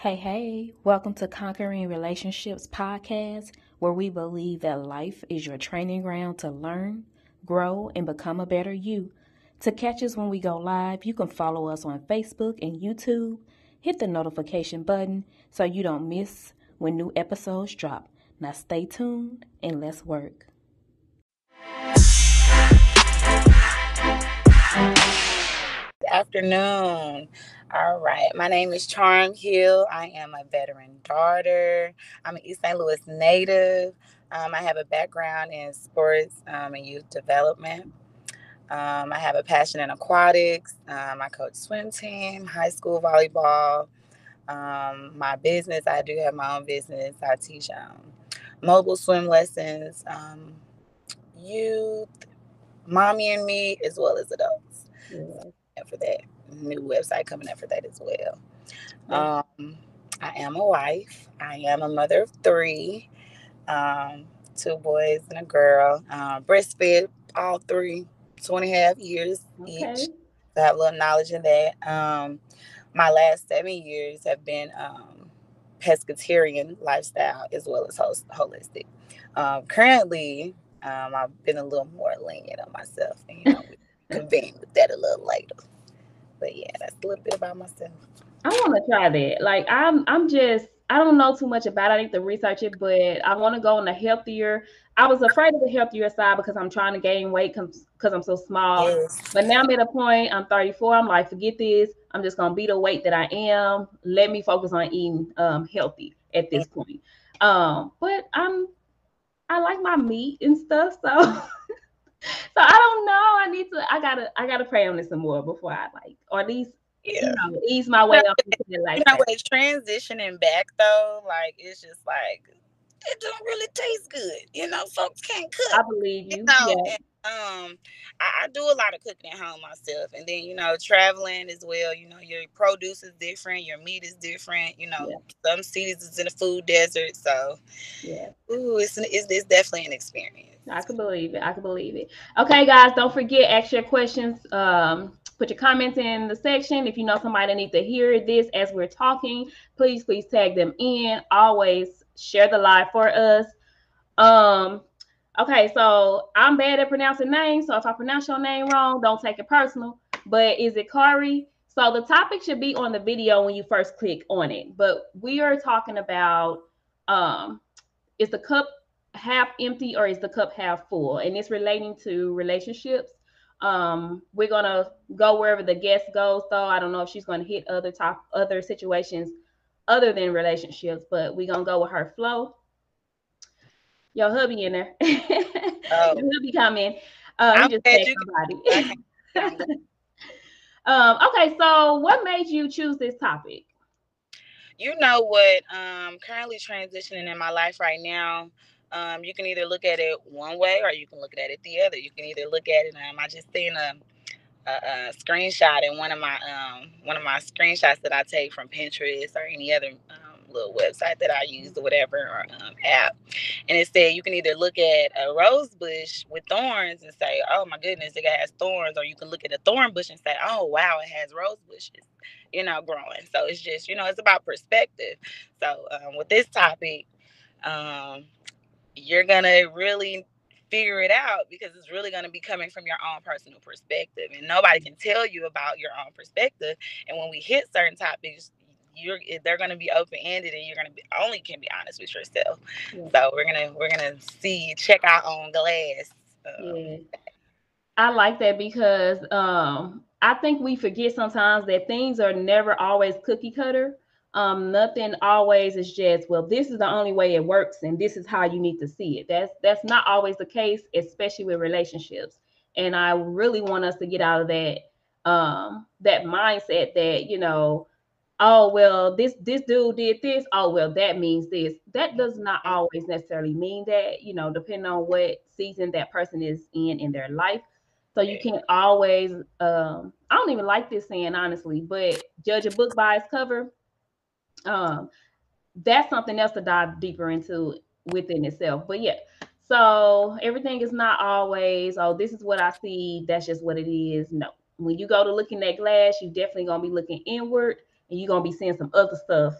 Hey, hey, welcome to Conquering Relationships podcast, where we believe that life is your training ground to learn, grow, and become a better you. To catch us when we go live, you can follow us on Facebook and YouTube. Hit the notification button so you don't miss when new episodes drop. Now stay tuned and let's work. Afternoon. All right. My name is Charm Hill. I am a veteran daughter. I'm an East St. Louis native. Um, I have a background in sports um, and youth development. Um, I have a passion in aquatics. Um, I coach swim team, high school volleyball. Um, my business, I do have my own business. I teach um, mobile swim lessons, youth, mommy and me, as well as adults. For that new website coming up for that as well. Um, I am a wife. I am a mother of three, um, two boys and a girl. Uh, breastfed all three, two and a half years okay. each. So I have a little knowledge in that. Um, my last seven years have been um, pescatarian lifestyle as well as holistic. Um, currently, um, I've been a little more lenient on myself, and you know, convene with that a little later. But yeah, that's a little bit about myself. I want to try that. Like I'm, I'm just, I don't know too much about it. I need to research it, but I want to go on the healthier. I was afraid of the healthier side because I'm trying to gain weight because I'm so small. Yes. But now I'm at a point. I'm 34. I'm like, forget this. I'm just gonna be the weight that I am. Let me focus on eating um, healthy at this point. Um, but I'm, I like my meat and stuff, so. so I don't know. I need to. I gotta. I gotta pray on this some more before I like, or at least yeah. You know, ease my way up into like. You know, it's transitioning back though, like it's just like it don't really taste good. You know, folks can't cook. I believe you. you know? yeah. And, um, I, I, do a lot of cooking at home myself, and then you know, traveling as well. You know, your produce is different, your meat is different. You know, yeah. some cities is in a food desert, so yeah, ooh, it's, it's it's definitely an experience. I can believe it. I can believe it. Okay, guys, don't forget, ask your questions. Um, put your comments in the section. If you know somebody needs to hear this as we're talking, please, please tag them in. Always share the live for us. Um, okay, so I'm bad at pronouncing names. So if I pronounce your name wrong, don't take it personal. But is it Kari? So the topic should be on the video when you first click on it. But we are talking about um, is the cup half empty or is the cup half full? And it's relating to relationships. Um, we're gonna go wherever the guest goes, though. I don't know if she's gonna hit other top other situations other than relationships, but we're gonna go with her flow. Your hubby in there. Oh. Hubby come in. Uh, just somebody. um, okay, so what made you choose this topic? You know what? Um, currently transitioning in my life right now um, you can either look at it one way or you can look at it the other. You can either look at it. Um, I just seen a, a, a screenshot in one of my um, one of my screenshots that I take from Pinterest or any other um, little website that I use or whatever or um, app, and it said you can either look at a rose bush with thorns and say, "Oh my goodness, it has thorns," or you can look at a thorn bush and say, "Oh wow, it has rose bushes." You know, growing. So it's just you know, it's about perspective. So um, with this topic, um, you're gonna really figure it out because it's really going to be coming from your own personal perspective and nobody can tell you about your own perspective and when we hit certain topics you're they're going to be open-ended and you're going to be only can be honest with yourself yeah. so we're gonna we're gonna see check our own glass um, yeah. i like that because um i think we forget sometimes that things are never always cookie cutter um, nothing always is just well this is the only way it works and this is how you need to see it. That's that's not always the case especially with relationships. And i really want us to get out of that um that mindset that you know oh well this this dude did this. Oh well that means this. That does not always necessarily mean that you know depending on what season that person is in in their life. So you can't always um i don't even like this saying honestly but judge a book by its cover um, that's something else to dive deeper into within itself. But yeah, so everything is not always, oh, this is what I see. That's just what it is. No. When you go to look in that glass, you definitely gonna be looking inward and you're gonna be seeing some other stuff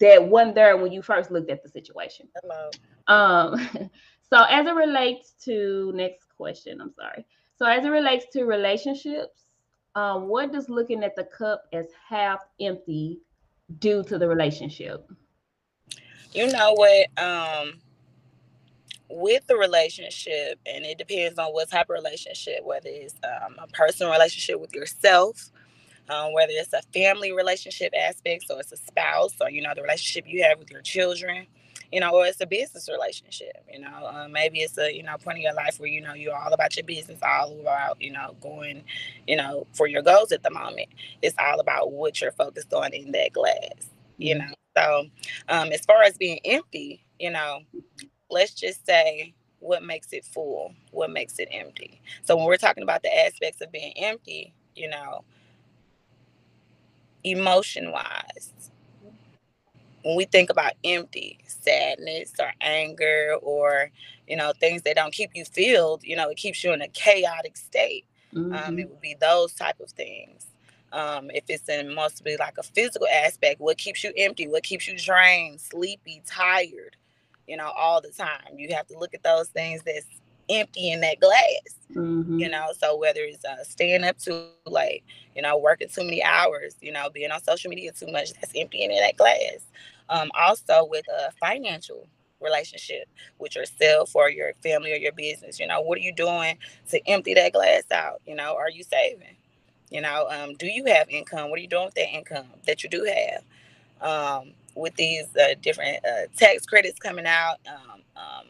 that wasn't there when you first looked at the situation. Hello. Um, so as it relates to next question, I'm sorry. So as it relates to relationships, um, what does looking at the cup as half empty do to the relationship? You know what? Um, with the relationship, and it depends on what type of relationship, whether it's um, a personal relationship with yourself, um, whether it's a family relationship aspect, so it's a spouse, or you know the relationship you have with your children, you know, or it's a business relationship. You know, um, maybe it's a you know point in your life where you know you're all about your business, all about you know going, you know, for your goals at the moment. It's all about what you're focused on in that glass. You mm-hmm. know, so um, as far as being empty, you know, let's just say what makes it full, what makes it empty. So when we're talking about the aspects of being empty, you know, emotion wise, when we think about empty, sadness or anger or, you know, things that don't keep you filled, you know, it keeps you in a chaotic state. Mm-hmm. Um, it would be those type of things. Um, if it's in mostly like a physical aspect, what keeps you empty, what keeps you drained, sleepy, tired, you know, all the time. You have to look at those things that's empty in that glass. Mm-hmm. You know, so whether it's uh, staying up too late, you know, working too many hours, you know, being on social media too much, that's emptying in that glass. Um, also with a financial relationship with yourself or your family or your business, you know, what are you doing to empty that glass out? You know, are you saving? You know, um, do you have income? What are you doing with that income that you do have? Um, with these uh, different uh, tax credits coming out, um, um,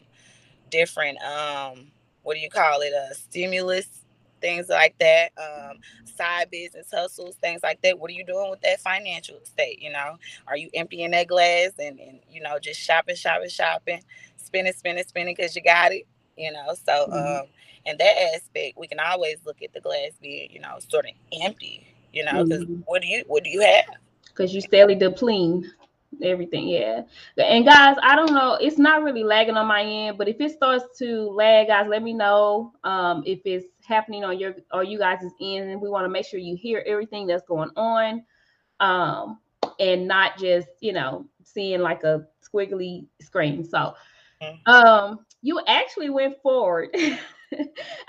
different um, what do you call it? Uh, stimulus things like that, um, side business hustles, things like that. What are you doing with that financial state? You know, are you emptying that glass and, and you know just shopping, shopping, shopping, spending, spending, spending because you got it? You know, so mm-hmm. um, in that aspect, we can always look at the glass being you know sort of empty. You know, because mm-hmm. what do you what do you have? Because you steadily depleting everything yeah and guys i don't know it's not really lagging on my end but if it starts to lag guys let me know um if it's happening on your or you guys' end and we want to make sure you hear everything that's going on um and not just you know seeing like a squiggly screen so mm-hmm. um you actually went forward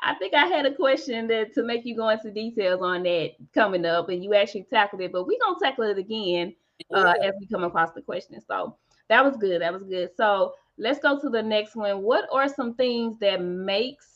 I think I had a question that to make you go into details on that coming up, and you actually tackled it, but we're gonna tackle it again uh, as we come across the question. So that was good. That was good. So let's go to the next one. What are some things that makes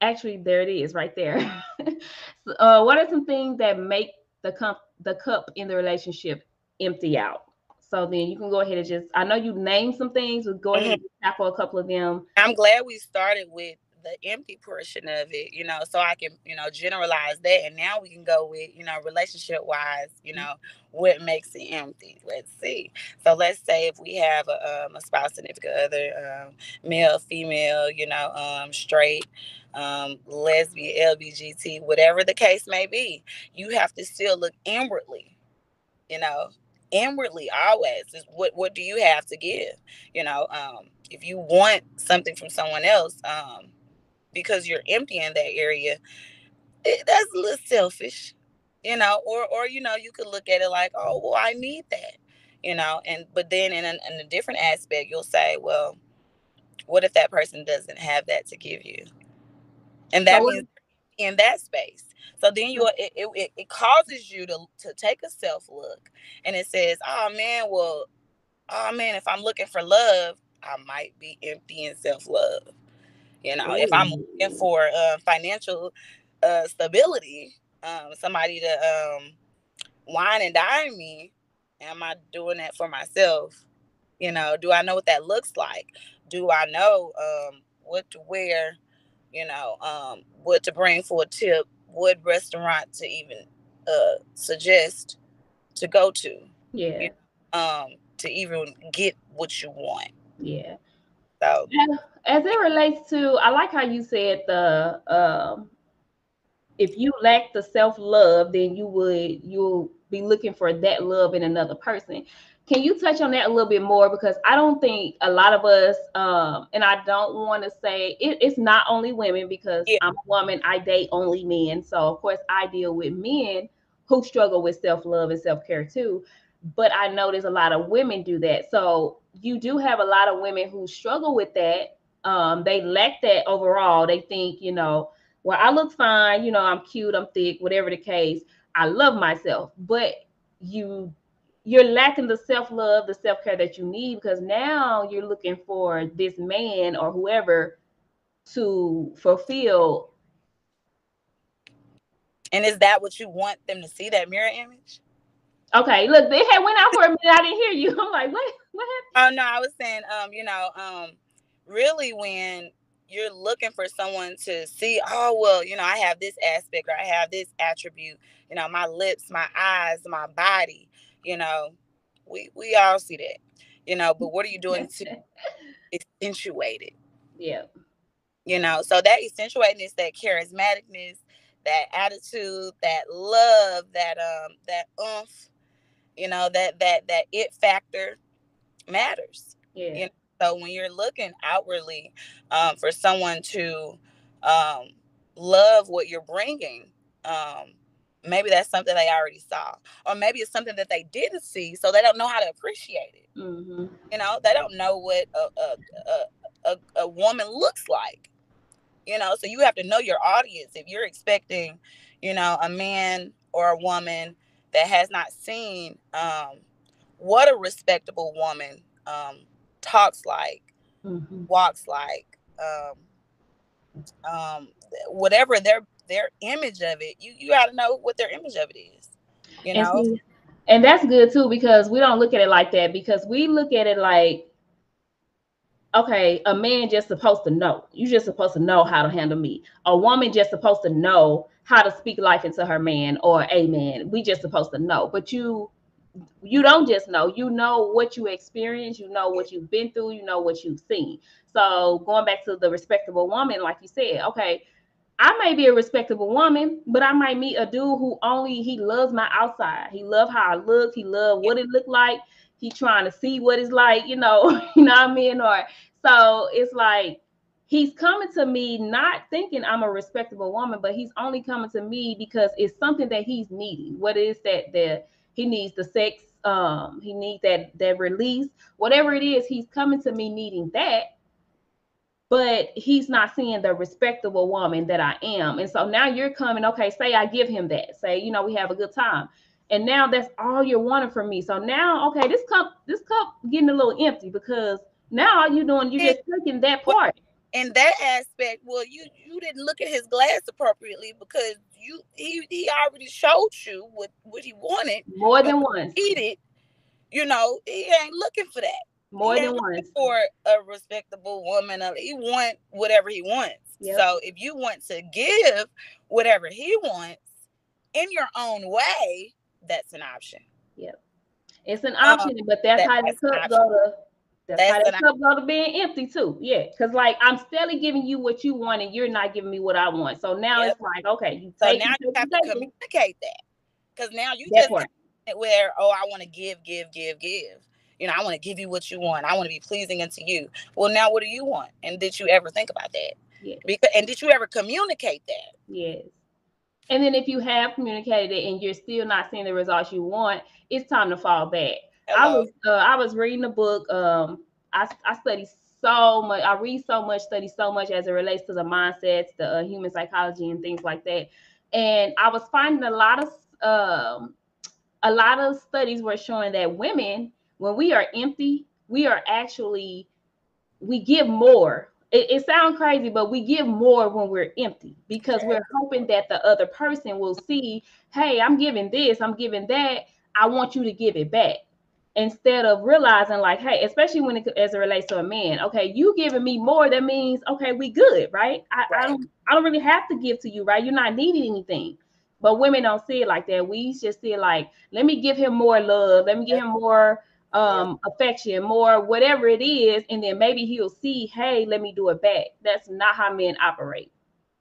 actually there it is right there. uh, what are some things that make the cup the cup in the relationship empty out? So then you can go ahead and just I know you named some things, but go ahead mm-hmm. and tackle a couple of them. I'm glad we started with the empty portion of it, you know, so I can, you know, generalize that. And now we can go with, you know, relationship wise, you mm-hmm. know, what makes it empty. Let's see. So let's say if we have a, um, a spouse, significant other, um, male, female, you know, um, straight, um, lesbian, LBGT, whatever the case may be, you have to still look inwardly, you know, inwardly always is what what do you have to give you know um if you want something from someone else um because you're empty in that area, it, that's a little selfish, you know. Or or you know, you could look at it like, oh, well, I need that, you know. And but then in, an, in a different aspect, you'll say, well, what if that person doesn't have that to give you? And that means in that space. So then you it, it, it causes you to to take a self look, and it says, oh man, well, oh man, if I'm looking for love, I might be empty in self love. You know, if I'm looking for uh, financial uh, stability, um, somebody to um, wine and dine me, am I doing that for myself? You know, do I know what that looks like? Do I know um, what to wear? You know, um, what to bring for a tip? What restaurant to even uh, suggest to go to? Yeah. You know, um, to even get what you want. Yeah. So as it relates to, I like how you said the um, if you lack the self love, then you would you'll be looking for that love in another person. Can you touch on that a little bit more? Because I don't think a lot of us, um, and I don't want to say it, it's not only women because yeah. I'm a woman, I date only men. So, of course, I deal with men who struggle with self love and self care too. but I know there's a lot of women do that. So you do have a lot of women who struggle with that. Um, they lack that overall. They think, you know, well, I look fine, you know, I'm cute, I'm thick, whatever the case. I love myself, but you you're lacking the self-love, the self-care that you need because now you're looking for this man or whoever to fulfill. And is that what you want them to see that mirror image? Okay, look, they had went out for a minute. I didn't hear you. I'm like, what? What happened? Oh no, I was saying, um, you know, um, really when you're looking for someone to see, oh well, you know, I have this aspect or I have this attribute, you know, my lips, my eyes, my body, you know, we we all see that, you know, but what are you doing to accentuate it? Yeah. You know, so that accentuating is that charismaticness, that attitude, that love, that um, that oomph, you know, that that that it factor matters. Yeah. You know? So when you're looking outwardly um, for someone to um, love what you're bringing, um, maybe that's something they already saw, or maybe it's something that they didn't see, so they don't know how to appreciate it. Mm-hmm. You know, they don't know what a, a, a, a, a woman looks like. You know, so you have to know your audience. If you're expecting, you know, a man or a woman that has not seen um, what a respectable woman um, talks like, mm-hmm. walks like, um, um, whatever their their image of it, you you got to know what their image of it is. You know, and, see, and that's good too because we don't look at it like that because we look at it like okay, a man just supposed to know. You just supposed to know how to handle me. A woman just supposed to know how to speak life into her man or a man. We just supposed to know. But you you don't just know. You know what you experience you know what you've been through. You know what you've seen. So going back to the respectable woman like you said okay i may be a respectable woman but i might meet a dude who only he loves my outside. He love how i look. He love what it looked like. He trying to see what it's like you know you know what i mean? Or so it's like he's coming to me not thinking i'm a respectable woman but he's only coming to me because it's something that he's needing. What is that that he needs the sex um he needs that that release whatever it is he's coming to me needing that but he's not seeing the respectable woman that i am. And so now you're coming okay say i give him that. Say you know we have a good time. And now that's all you're wanting from me. So now okay this cup this cup getting a little empty because now all you're doing you're just taking that part in that aspect well you you didn't look at his glass appropriately because you he he already showed you what what he wanted more than once. Needed, you know, he ain't looking for that. More he than once for a respectable woman. He want whatever he wants. Yep. So if you want to give whatever he wants in your own way, that's an option. Yep, it's an option, um, but that's that, how the cup go to that's, That's how that cup go to being empty too. Yeah, because like I'm steadily giving you what you want, and you're not giving me what I want. So now yep. it's like, okay, you so now you have to communicate that because now you just where oh I want to give, give, give, give. You know, I want to give you what you want. I want to be pleasing unto you. Well, now what do you want? And did you ever think about that? Yes. Because and did you ever communicate that? Yes. And then if you have communicated it and you're still not seeing the results you want, it's time to fall back. Hello. I was uh, I was reading a book. Um, I I study so much. I read so much, study so much as it relates to the mindsets, the uh, human psychology, and things like that. And I was finding a lot of um, a lot of studies were showing that women, when we are empty, we are actually we give more. It, it sounds crazy, but we give more when we're empty because we're hoping that the other person will see, hey, I'm giving this, I'm giving that. I want you to give it back instead of realizing like hey especially when it as it relates to a man okay you giving me more that means okay we good right? I, right. I don't i don't really have to give to you right? You're not needing anything. But women don't see it like that. We just see it like let me give him more love let me give him more um yeah. affection more whatever it is and then maybe he'll see hey let me do it back. That's not how men operate.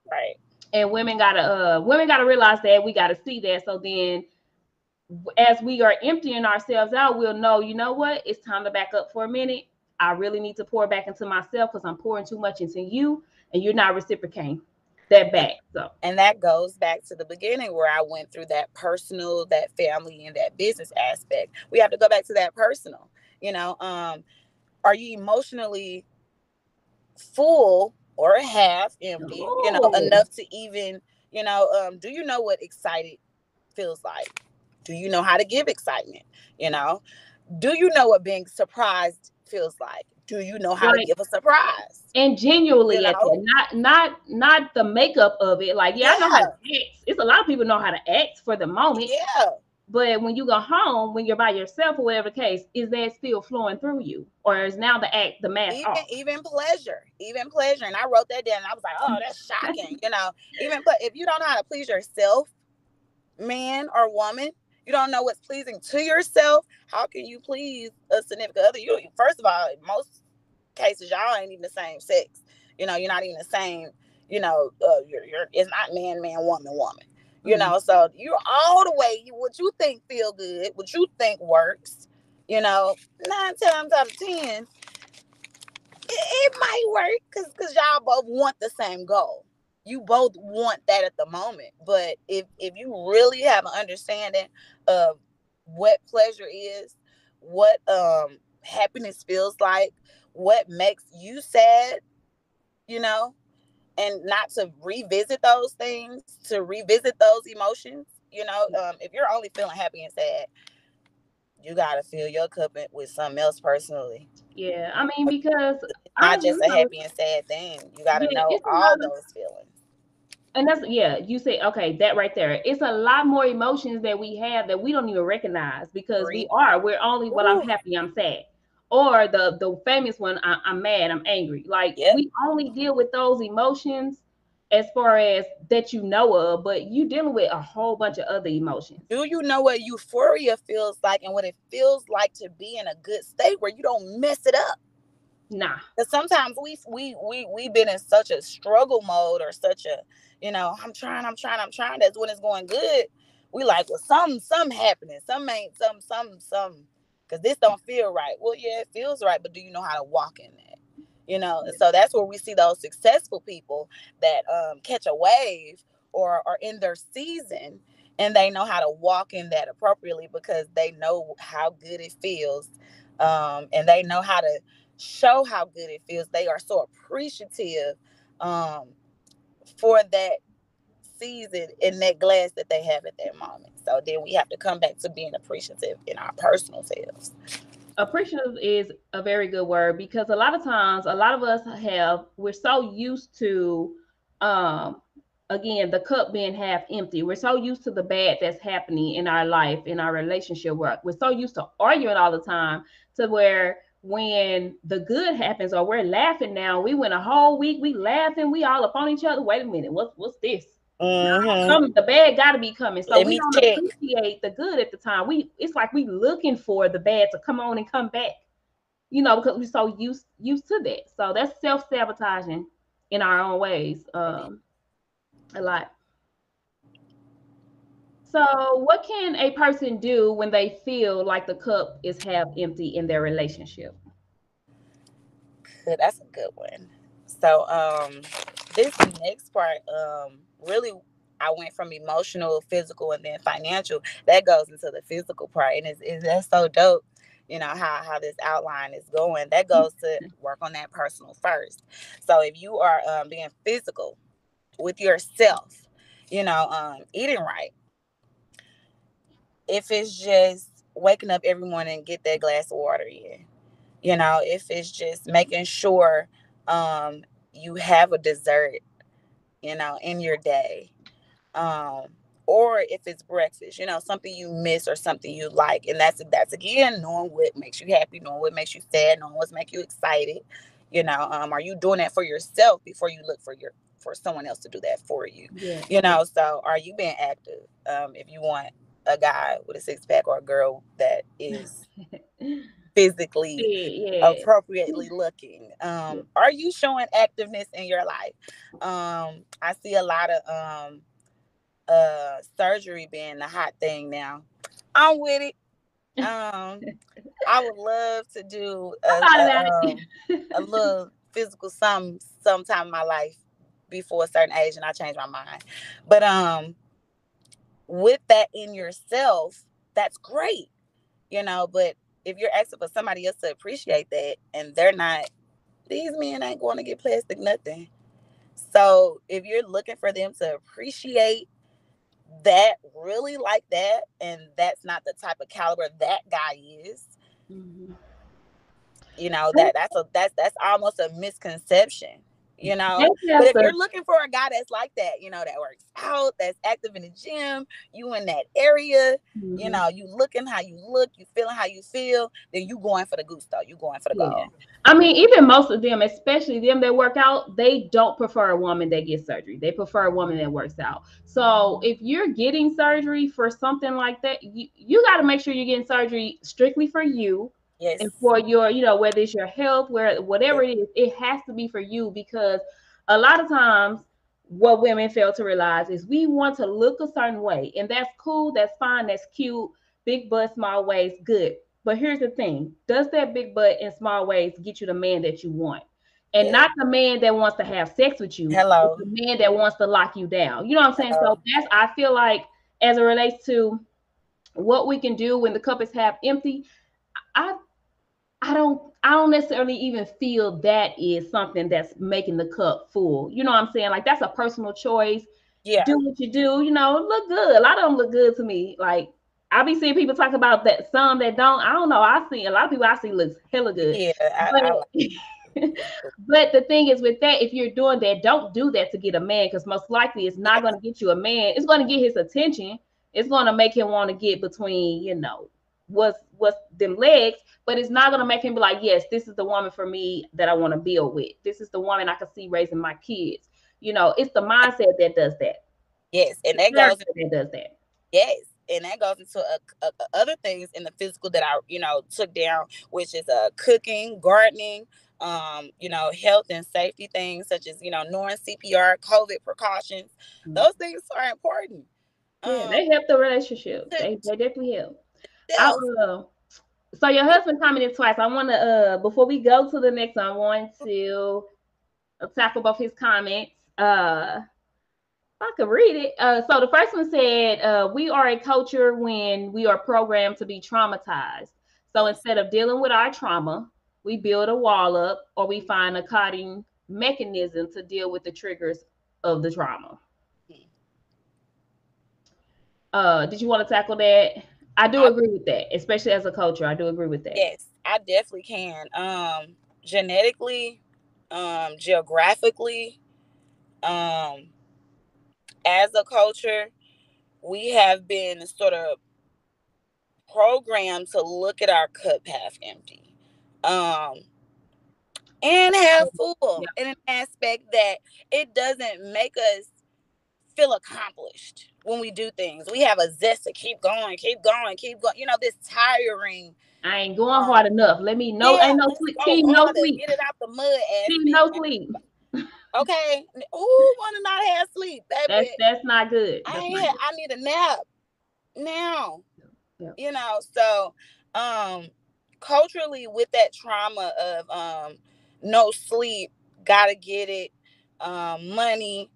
Right. And women gotta uh women gotta realize that we gotta see that. So then as we are emptying ourselves out, we'll know, you know what, it's time to back up for a minute. I really need to pour back into myself because I'm pouring too much into you and you're not reciprocating. that back. So and that goes back to the beginning where I went through that personal, that family, and that business aspect. We have to go back to that personal. You know, um, are you emotionally full or half empty? Oh. You know, enough to even, you know, um, do you know what excited feels like? Do you know how to give excitement? You know, do you know what being surprised feels like? Do you know how right. to give a surprise? And genuinely, you know? not not not the makeup of it. Like, yeah, yeah, I know how to act. It's a lot of people know how to act for the moment. Yeah. But when you go home, when you're by yourself or whatever case, is that still flowing through you, or is now the act the mask even, off? Even pleasure, even pleasure. And I wrote that down. And I was like, oh, that's shocking. you know, even but if you don't know how to please yourself, man or woman, you don't know what's pleasing to yourself. How can you please a significant other? You first of all, most cases y'all ain't even the same sex. You know, you're not even the same. You know, uh, you're, you're it's not man, man, woman, woman. You mm-hmm. know, so you're all the way. What you think feel good, what you think works. You know, nine times out of ten, it, it might work because because y'all both want the same goal you both want that at the moment but if if you really have an understanding of what pleasure is what um happiness feels like what makes you sad you know and not to revisit those things to revisit those emotions you know um if you're only feeling happy and sad you gotta fill your cup with something else personally. Yeah, I mean because not just a happy and sad thing. You gotta yeah, know all those feelings and that's yeah you say okay that right there. It's a lot more emotions that we have that we don't even recognize because we are we're only well i'm happy i'm sad. Or the the famous one I, am mad i'm angry. Like yep. we only deal with those emotions as far as that you know of but you dealing with a whole bunch of other emotions. Do you know what euphoria feels like and what it feels like to be in a good state where you don't mess it up? Nah. Because sometimes we we we we've been in such a struggle mode or such a you know, I'm trying, I'm trying, I'm trying. That's when it's going good. We like, well, some, some happening, some ain't, some, some, some, because this don't feel right. Well, yeah, it feels right, but do you know how to walk in that? You know, and so that's where we see those successful people that um, catch a wave or are in their season and they know how to walk in that appropriately because they know how good it feels um, and they know how to show how good it feels. They are so appreciative um, for that season in that glass that they have at that moment. So then we have to come back to being appreciative in our personal selves. Appreciative is a very good word because a lot of times, a lot of us have, we're so used to, um, again, the cup being half empty. We're so used to the bad that's happening in our life, in our relationship work. We're so used to arguing all the time to where when the good happens or we're laughing now, we went a whole week, we laughing, we all up on each other. Wait a minute, what's what's this? Mm-hmm. the bad got to be coming. So Let we don't check. appreciate the good at the time. We it's like we looking for the bad to come on and come back, you know, because we're so used used to that. So that's self sabotaging in our own ways, um, a lot. So, what can a person do when they feel like the cup is half empty in their relationship? Good, that's a good one. So, um, this next part, um, really, I went from emotional, physical, and then financial. That goes into the physical part, and it's, it's that's so dope. You know how how this outline is going. That goes to mm-hmm. work on that personal first. So, if you are um, being physical with yourself, you know, um, eating right, if it's just waking up every morning and get that glass of water in you know if it's just making sure um you have a dessert you know in your day um or if it's breakfast you know something you miss or something you like and that's that's again knowing what makes you happy knowing what makes you sad knowing what makes you excited you know um are you doing that for yourself before you look for your for someone else to do that for you yeah. you know so are you being active um if you want a guy with a six pack or a girl that is physically yeah. appropriately looking. Um, are you showing activeness in your life? Um, I see a lot of um, uh, surgery being the hot thing now. I'm with it. Um, I would love to do a, a, um, a little physical some sometime in my life before a certain age and I changed my mind. But um with that in yourself, that's great. You know, but if you're asking for somebody else to appreciate that and they're not these men ain't going to get plastic nothing. So if you're looking for them to appreciate that really like that and that's not the type of caliber that guy is mm-hmm. you know that that's a that's that's almost a misconception you know? But if you're looking for a guy that's like that you know that works out that's active in the gym you in that area mm-hmm. you know you looking how you look you feeling how you feel then you going for the gusto you going for the yeah. goal i mean even most of them especially them that work out they don't prefer a woman that gets surgery. They prefer a woman that works out. So if you're getting surgery for something like that you, you got to make sure you're getting surgery strictly for you Yes. And for your, you know, whether it's your health, where whatever it is, it has to be for you because a lot of times what women fail to realize is we want to look a certain way, and that's cool, that's fine, that's cute, big butt, small waist, good. But here's the thing: does that big butt and small waist get you the man that you want? And yeah. not the man that wants to have sex with you. Hello. The man that wants to lock you down. You know what I'm saying? Hello. So that's I feel like as it relates to what we can do when the cup is half empty, I I don't I don't necessarily even feel that is something that's making the cup full. You know what I'm saying? Like that's a personal choice. Yeah. Do what you do, you know, look good. A lot of them look good to me. Like I be seeing people talk about that some that don't. I don't know. I see a lot of people I see looks hella good. Yeah. I, but, I like but the thing is with that, if you're doing that, don't do that to get a man because most likely it's not going to get you a man. It's going to get his attention. It's going to make him want to get between, you know, what's what's them legs, but it's not gonna make him be like, yes, this is the woman for me that I want to build with. This is the woman I can see raising my kids. You know, it's the mindset that does that. Yes, and that goes that does that. Yes, and that goes into a, a, other things in the physical that I, you know, took down, which is uh cooking, gardening, um, you know, health and safety things such as you know knowing CPR, COVID precautions. Mm-hmm. Those things are important. Yeah, um, they help the relationship. They, they definitely help. I, uh, so your husband commented twice. I want to uh before we go to the next one, I want to tackle both his comments. Uh I could read it. Uh, so the first one said, uh, "We are a culture when we are programmed to be traumatized. So instead of dealing with our trauma, we build a wall up, or we find a coping mechanism to deal with the triggers of the trauma." Uh, did you want to tackle that? I do I, agree with that, especially as a culture. I do agree with that. Yes, I definitely can. Um, genetically, um, geographically, um, as a culture, we have been sort of programmed to look at our cup half empty. Um, and half full yeah. in an aspect that it doesn't make us feel accomplished when we do things. We have a zest to keep going, keep going, keep going. You know, this tiring. I ain't going hard enough. Let me know. Yeah, ain't no sleep. Team no sleep. Get it out the mud. Team no sleep. Okay. Who want to not have sleep, baby? That's that's not good. That's I not good. I need a nap now. Yeah. You know, so um culturally with that trauma of um no sleep, gotta get it, um, money,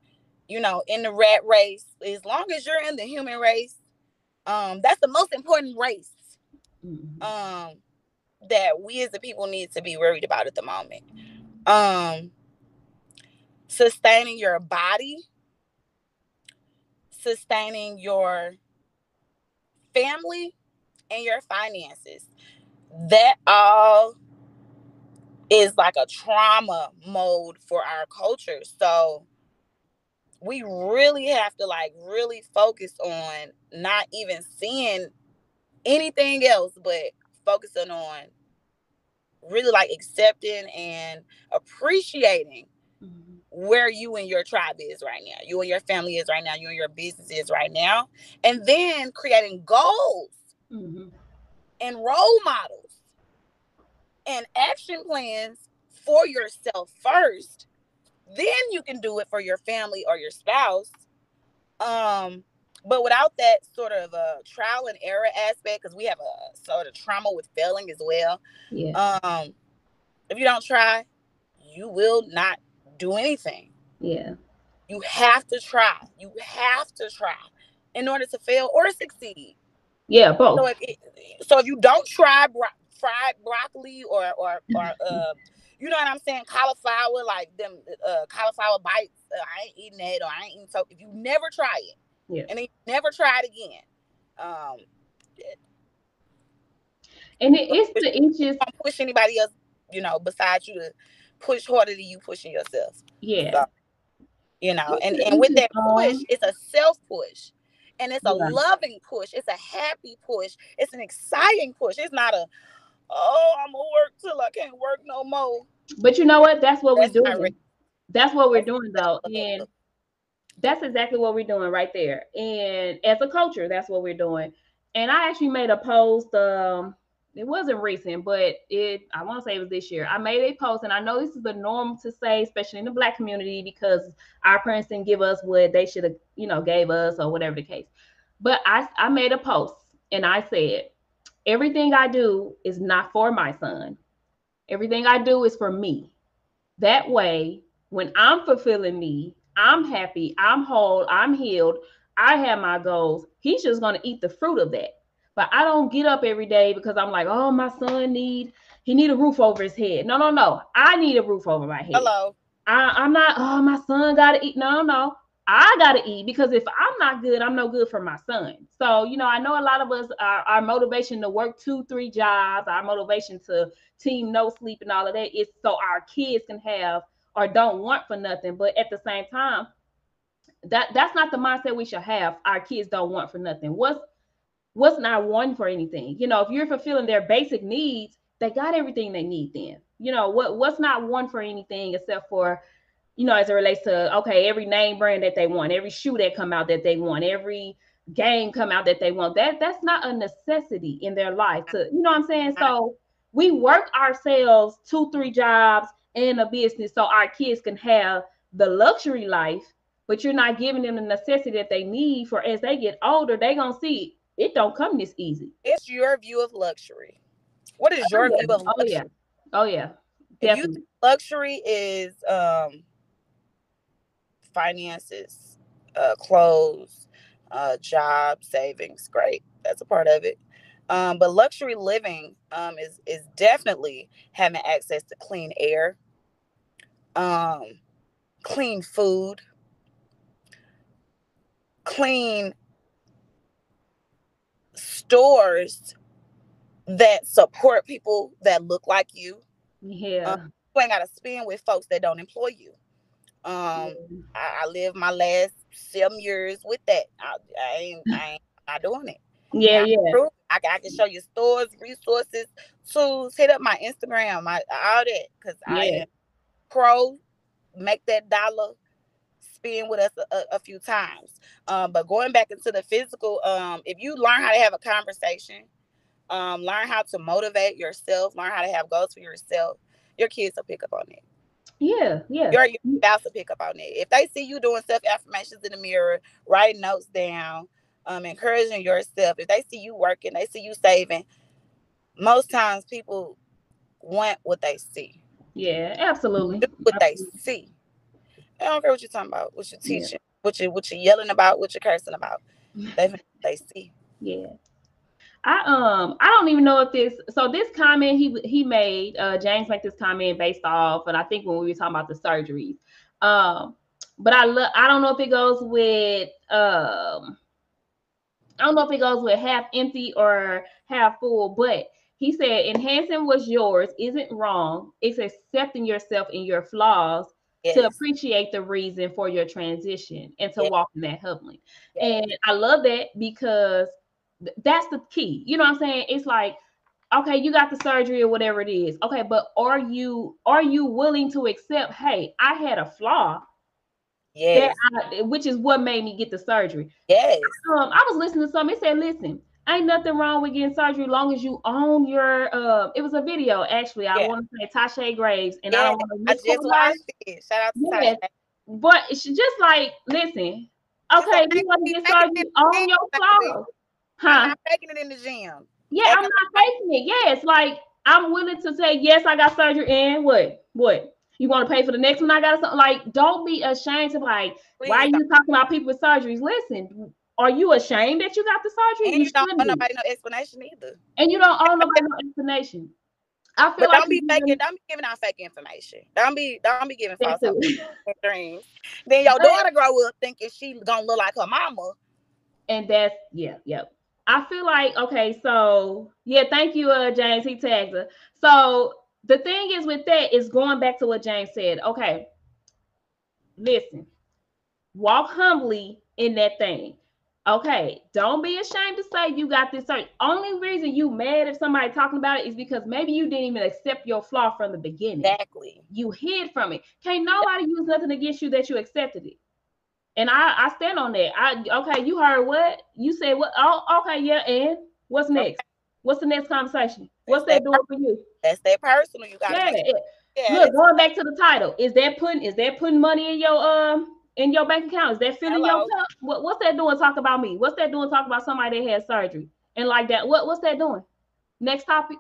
you know, in the rat race, as long as you're in the human race, um, that's the most important race mm-hmm. um, that we as the people need to be worried about at the moment. Um, sustaining your body, sustaining your family, and your finances. That all is like a trauma mode for our culture. So we really have to like really focus on not even seeing anything else but focusing on really like accepting and appreciating mm-hmm. where you and your tribe is right now you and your family is right now you and your business is right now and then creating goals mm-hmm. and role models and action plans for yourself first then you can do it for your family or your spouse um but without that sort of a trial and error aspect because we have a sort of trauma with failing as well yeah um if you don't try you will not do anything yeah You have to try. You have to try in order to fail or succeed. Yeah, both. So if it, so if you don't try bro- fried broccoli or or or uh, you know what I'm saying, cauliflower like them uh, cauliflower bites, uh, I ain't eating that or I ain't eating so. If you never try it, yeah, and then you never try it again, um, and it, it's the just don't push anybody else, you know, besides you to push harder than you pushing yourself. yeah. So, you know, It's and and with that push, it's a self push. And it's a Yeah. loving push. It's a happy push. It's an exciting push. It's not a, oh, I'm gonna work till I can't work no more. But you know what? That's what That's we're doing. That's what we're doing though. And that's exactly what we're doing right there. And as a culture, that's what we're doing. And I actually made a post. Um, it wasn't recent, but it I want to say it was this year. I made a post, and I know this is the norm to say, especially in the black community, because our parents didn't give us what they should have, you know, gave us or whatever the case. But I I made a post and I said, everything I do is not for my son. Everything I do is for me. That way, when I'm fulfilling me, I'm happy, I'm whole, I'm healed, I have my goals. He's just gonna eat the fruit of that. But I don't get up every day because I'm like, oh, my son need he need a roof over his head. No, no, no. I need a roof over my head. Hello. I, I'm not, oh, my son gotta eat. No, no. I gotta eat because if I'm not good, I'm no good for my son. So, you know, I know a lot of us our, our motivation to work two, three jobs, our motivation to team no sleep and all of that is so our kids can have or don't want for nothing. But at the same time, that that's not the mindset we should have. Our kids don't want for nothing. What's what's not one for anything? You know, if you're fulfilling their basic needs, they got everything they need then. You know, what what's not one for anything except for, you know, as it relates to okay, every name brand that they want, every shoe that come out that they want, every game come out that they want. That that's not a necessity in their life to, you know what I'm saying? So we work ourselves two, three jobs and a business so our kids can have the luxury life, but you're not giving them the necessity that they need for as they get older, they gonna see it it don't come this easy. It's your view of luxury. What is your oh, yeah. view of luxury? oh yeah. Oh yeah. Definitely. luxury is um finances, uh clothes, uh job savings, great. That's a part of it. Um, but luxury living um is is definitely having access to clean air, um, clean food, clean stores that support people that look like you. Yeah. You ain't gotta spend with folks that don't employ you. Um, I, I lived my last seven years with that. I, I ain't, I ain't not doing it. yeah, I, yeah. prove. I, can- I can show you stores, resources, tools. Hit up my Instagram, my all that, because I Yeah. am pro. Make that dollar spend with us a, a- a few times. Um, but going back into the physical, um, if you learn how to have a conversation, um, learn how to motivate yourself, learn how to have goals for yourself, your kids will pick up on it. Yeah, yeah. Your, your spouse will pick up on it. If they see you doing self affirmations in the mirror, writing notes down, um, encouraging yourself, if they see you working, they see you saving, most times people want what they see. Yeah, absolutely. Do what they see. I don't care what you're talking about, what you're Yeah. teaching, what you what you're yelling about, what you're cursing about. They they see. Yeah. I um I don't even know if this so this comment he he made uh James made this comment based off and I think when we were talking about the surgeries um but I look I don't know if it goes with um I don't know if it goes with half empty or half full but he said enhancing what's yours isn't wrong it's accepting yourself and your flaws to appreciate the reason for your transition and to Yeah. walk in that humbling yes. and I love that because that's the key. You know what I'm saying? It's like, okay, you got the surgery or whatever it is. Okay, but are you are you willing to accept, hey, I had a flaw Yes. I, which is what made me get the surgery. Yes. Um, I was listening to something, it said, listen, ain't nothing wrong with getting surgery long as you own your uh it was a video actually. I Yeah. want to say Tasha Graves, and I don't want to I just watched it. Shout out to Yes. Tasha. but it's just like, listen, okay, you want to get surgery, own your gym, flaws. I'm Huh? not making it in the gym. Yeah, I'm not faking it. Yes, like I'm willing to say yes. I got surgery, and what? What? You want to pay for the next one? I got something like. Don't be ashamed to like. Please why are you talking about people with surgeries? Listen, are you ashamed that you got the surgery? And you, you don't owe nobody no explanation either. And you don't owe nobody no explanation. I feel but like don't be faking, don't be giving out fake information. Don't be don't be giving false dreams. Then your daughter grow up thinking she gonna look like her mama. And that's yeah, yep. I feel like okay, so yeah, thank you, uh, James. He tagged her. So the thing is with that is going back to what James said. Okay, listen, walk humbly in that thing. Okay, don't be ashamed to say you got this search. Only reason you mad if somebody talking about it is because maybe you didn't even accept your flaw from the beginning. Exactly. You hid from it. Can't nobody use nothing against you that you accepted it. And I, I stand on that. I okay, you heard what? You said what? Oh, okay, yeah, and what's next? Okay. What's the next conversation? What's that, that doing for you? That's that personal. You got yeah, yeah. Look, going back to the title, is that putting is that putting money in your um in your bank account? Is that filling Hello. your cup? What, what's that doing? Talk about me. What's that doing? Talk about somebody that had surgery and like that. What what's that doing? Next topic.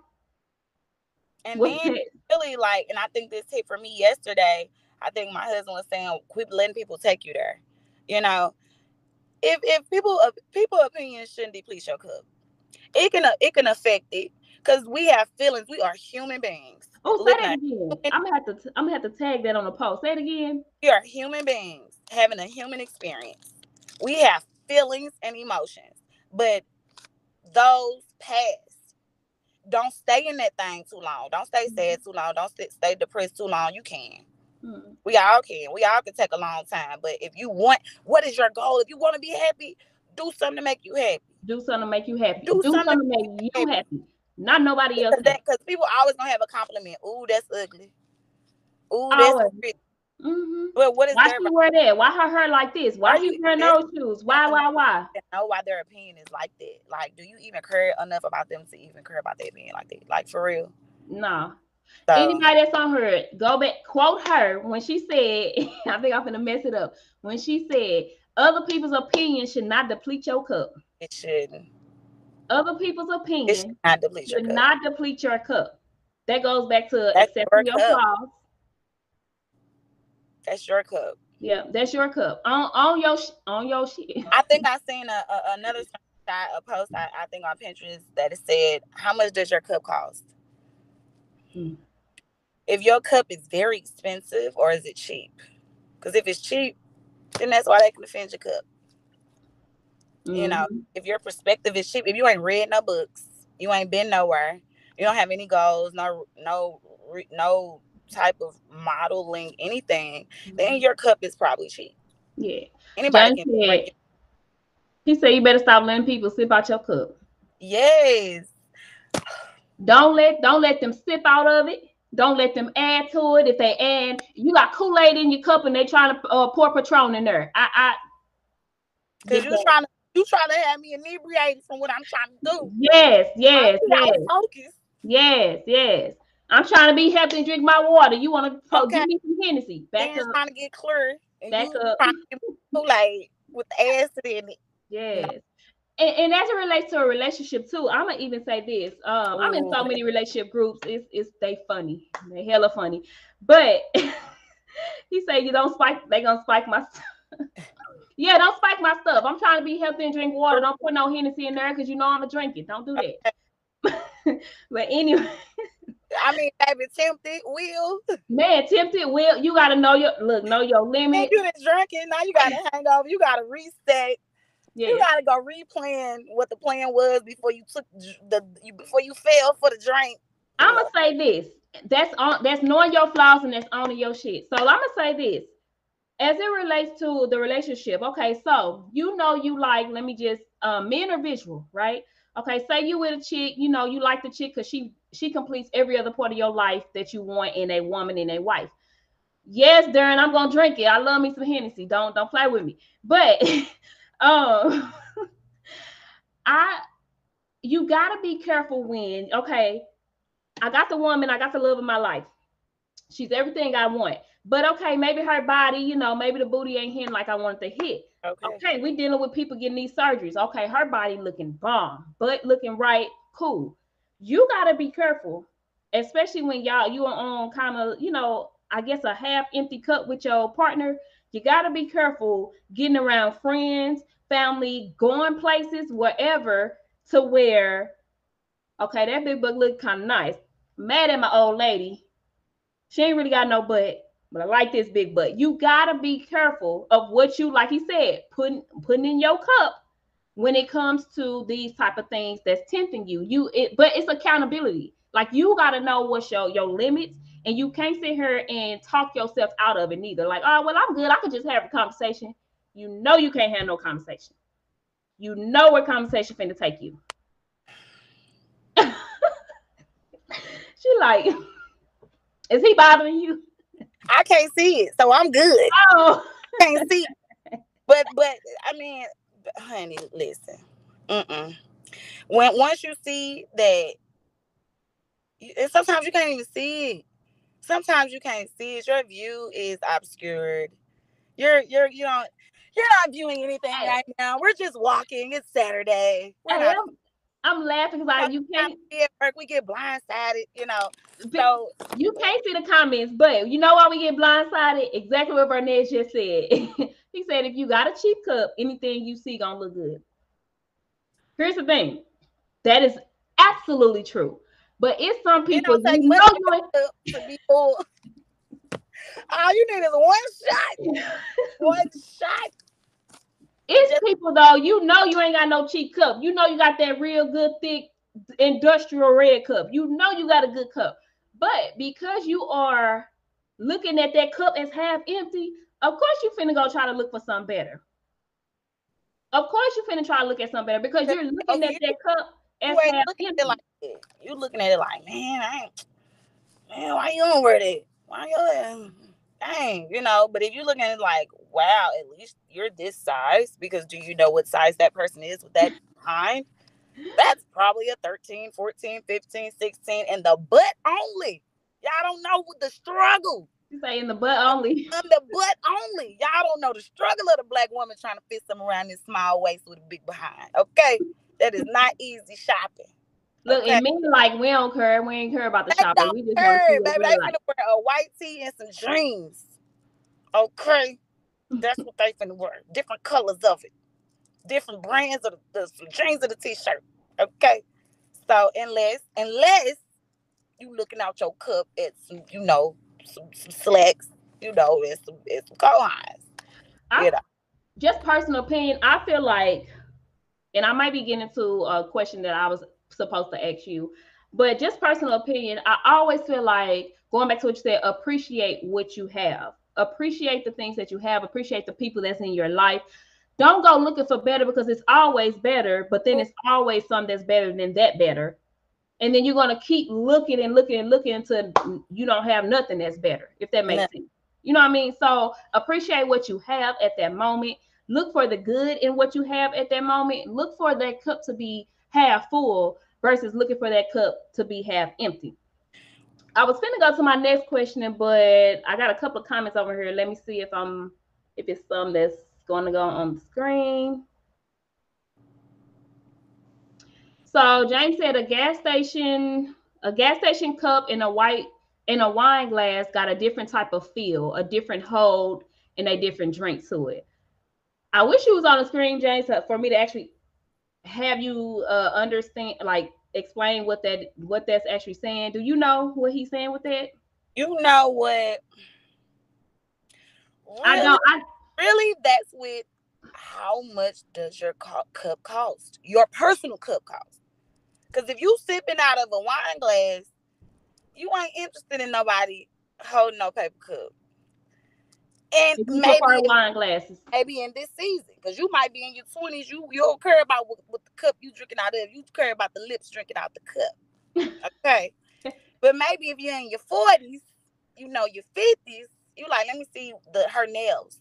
And what's then that? really like, and I think this hit for me yesterday. I think my husband was saying, quit letting people take you there. You know, if if people of people opinions shouldn't deplete your cup, it can it can affect it because we have feelings. We are human beings. Oh, say that again. I'm gonna have to I'm gonna have to tag that on the post. Say it again. We are human beings having a human experience. We have feelings and emotions, but those pass. Don't stay in that thing too long. Don't stay sad mm-hmm. too long. Don't stay depressed too long. You can. Mm-hmm. We all can. We all can take a long time. But if you want, what is your goal? If you want to be happy, do something to make you happy. Do something to make you happy. Do, do something, to make you happy. happy. Not nobody else. Because people always gonna have a compliment. Ooh, that's ugly. Ooh, that's pretty. Mm-hmm. But what is why she wear that? Why her hair like this? Why you wearing those shoes? Why, why, why? I know why their opinion is like that? Like, do you even care enough about them to even care about their opinion like that? Like for real? No. So, Anybody that's on her, go back, quote her when she said, I think I'm gonna mess it up. When she said, other people's opinion should not deplete your cup. It shouldn't. Other people's opinion should not deplete your, cup. Not deplete your cup. That goes back to that's accepting your, your flaws. That's your cup. Yeah, that's your cup. On on your on your shit. I think I seen a, a another a post I, I think on Pinterest that it said, "How much does your cup cost?" Hmm. If your cup is very expensive or is it cheap? Because if it's cheap, then that's why they can defend your cup. Mm-hmm. You know, mm-hmm. if your perspective is cheap, if you ain't read no books, you ain't been nowhere, you don't have any goals, no, no, no type of modeling, anything, mm-hmm. then your cup is probably cheap. Yeah. Anybody John can said, He said you better stop letting people sip out your cup. Yes. Don't let don't let them sip out of it. Don't let them add to it. If they add, you got Kool Aid in your cup and they trying to uh, pour Patron in there. I, I, because you trying to you trying to have me inebriated from what I'm trying to do. Yes, yes, yes. Focus. Yes, yes. I'm trying to be healthy and drink my water. You want to okay. give me some Hennessy. Back up. trying to get clear. Back up. Kool-Aid with acid in it. Yes. And, and, as it relates to a relationship too, I'm gonna even say this. Um, I'm in so many relationship groups. It's it's they funny. They hella funny. But he said you don't spike, they gonna spike my Yeah, don't spike my stuff. I'm trying to be healthy and drink water. Don't put no Hennessy in there because you know I'm gonna drink it. Don't do that. but anyway. I mean, baby, tempted will. Man, tempted will. You gotta know your look, know your limit. You been drinking, now you gotta hang over. You gotta reset. Yeah. You gotta go replan what the plan was before you took the you before you fell for the drink. I'm gonna say this. That's on that's knowing your flaws and that's owning your shit. So I'm gonna say this. As it relates to the relationship, okay, so you know you like, let me just um men are visual, right? Okay, say you with a chick, you know, you like the chick because she she completes every other part of your life that you want in a woman and a wife. Yes, Darren, I'm gonna drink it. I love me some Hennessy. Don't don't play with me. But um I you gotta be careful when okay, I got the woman, I got the love of my life. She's everything I want. But okay, maybe her body, you know, maybe the booty ain't hitting like I wanted to hit. Okay. okay, we dealing with people getting these surgeries. Okay, her body looking bomb, butt looking right, cool. You gotta be careful, especially when y'all you are on kind of, you know, I guess a half empty cup with your partner, you got to be careful getting around friends, family, going places, wherever, to where, okay, that big book look kind of nice. Mad at my old lady. She ain't really got no butt, but I like this big butt. You gotta be careful of what you, like he said, putting putting in your cup when it comes to these type of things that's tempting you. You it, but it's accountability. Like you gotta know what's your your limits and you can't sit here and talk yourself out of it neither. Like, oh, well, I'm good. I could just have a conversation. You know you can't have no conversation. You know where conversation finna take you. she like, is he bothering you? I can't see it, so I'm good. Oh, can't see. It. But but I mean, honey, listen. Mm-mm. When once you see that, and sometimes you can't even see it sometimes you can't see it. Your view is obscured. You're you're you know you're not viewing anything right now. We're just walking. It's Saturday. Not, I'm, I'm laughing because you can't at work. We get blindsided, you know. So you can't see the comments, but you know why we get blindsided? Exactly what Bernez just said. he said if you got a cheap cup, anything you see gonna look good. Here's the thing. That is absolutely true. But it's some people you know you to be full. All you need is one shot. one shot. It's Just, people though, you know you ain't got no cheap cup. You know you got that real good thick industrial red cup. You know you got a good cup. But because you are looking at that cup as half empty, of course you finna go try to look for something better. Of course you finna try to look at something better because you're looking at that cup as half empty. Like you looking at it like, man, I ain't, man, why you don't wear that? Why you, dang, you know? But if you looking at it like, wow, at least you're this size, because do you know what size that person is with that behind? That's probably a 13, 14, 15, 16, and the butt only. Y'all don't know what the struggle. You say in the butt only. In the butt only. Y'all don't know the struggle of the black woman trying to fit some around this small waist with a big behind. Okay. That is not easy shopping. Look, okay. and me like we don't care. We ain't care about the shopping. We just care, want to see baby. They like. wear a white tee and some jeans. Okay, that's what they finna wear. Different colors of it, different brands of the, the jeans of the t-shirt. Okay, so unless unless you looking out your cup at some, you know, some, some slacks, you know, and some and some. You know. Just personal opinion. I feel like, and I might be getting to a question that I was supposed to ask you. But just personal opinion, I always feel like going back to what you said, appreciate what you have. Appreciate the things that you have, appreciate the people that's in your life. Don't go looking for better because it's always better, but then it's always something that's better than that better. And then you're gonna keep looking and looking and looking until you don't have nothing that's better, if that makes sense. You know what I mean? So appreciate what you have at that moment. Look for the good in what you have at that moment. Look for that cup to be half full versus looking for that cup to be half empty. I was finna go to my next question, but I got a couple of comments over here. Let me see if I'm if it's some that's going to go on the screen. So James said a gas station, a gas station cup in a white in a wine glass got a different type of feel, a different hold, and a different drink to it. I wish you was on the screen, James, for me to actually have you uh understand like explain what that what that's actually saying? Do you know what he's saying with that? You know what? Really, I don't. I really that's with how much does your cup cost? Your personal cup cost? Because if you sipping out of a wine glass, you ain't interested in nobody holding no paper cup. And maybe wine glasses. Maybe in this season, because you might be in your twenties, you you don't care about what, what, the cup you drinking out of. You care about the lips drinking out the cup. okay, but maybe if you're in your forties, you know your fifties, you like let me see the her nails.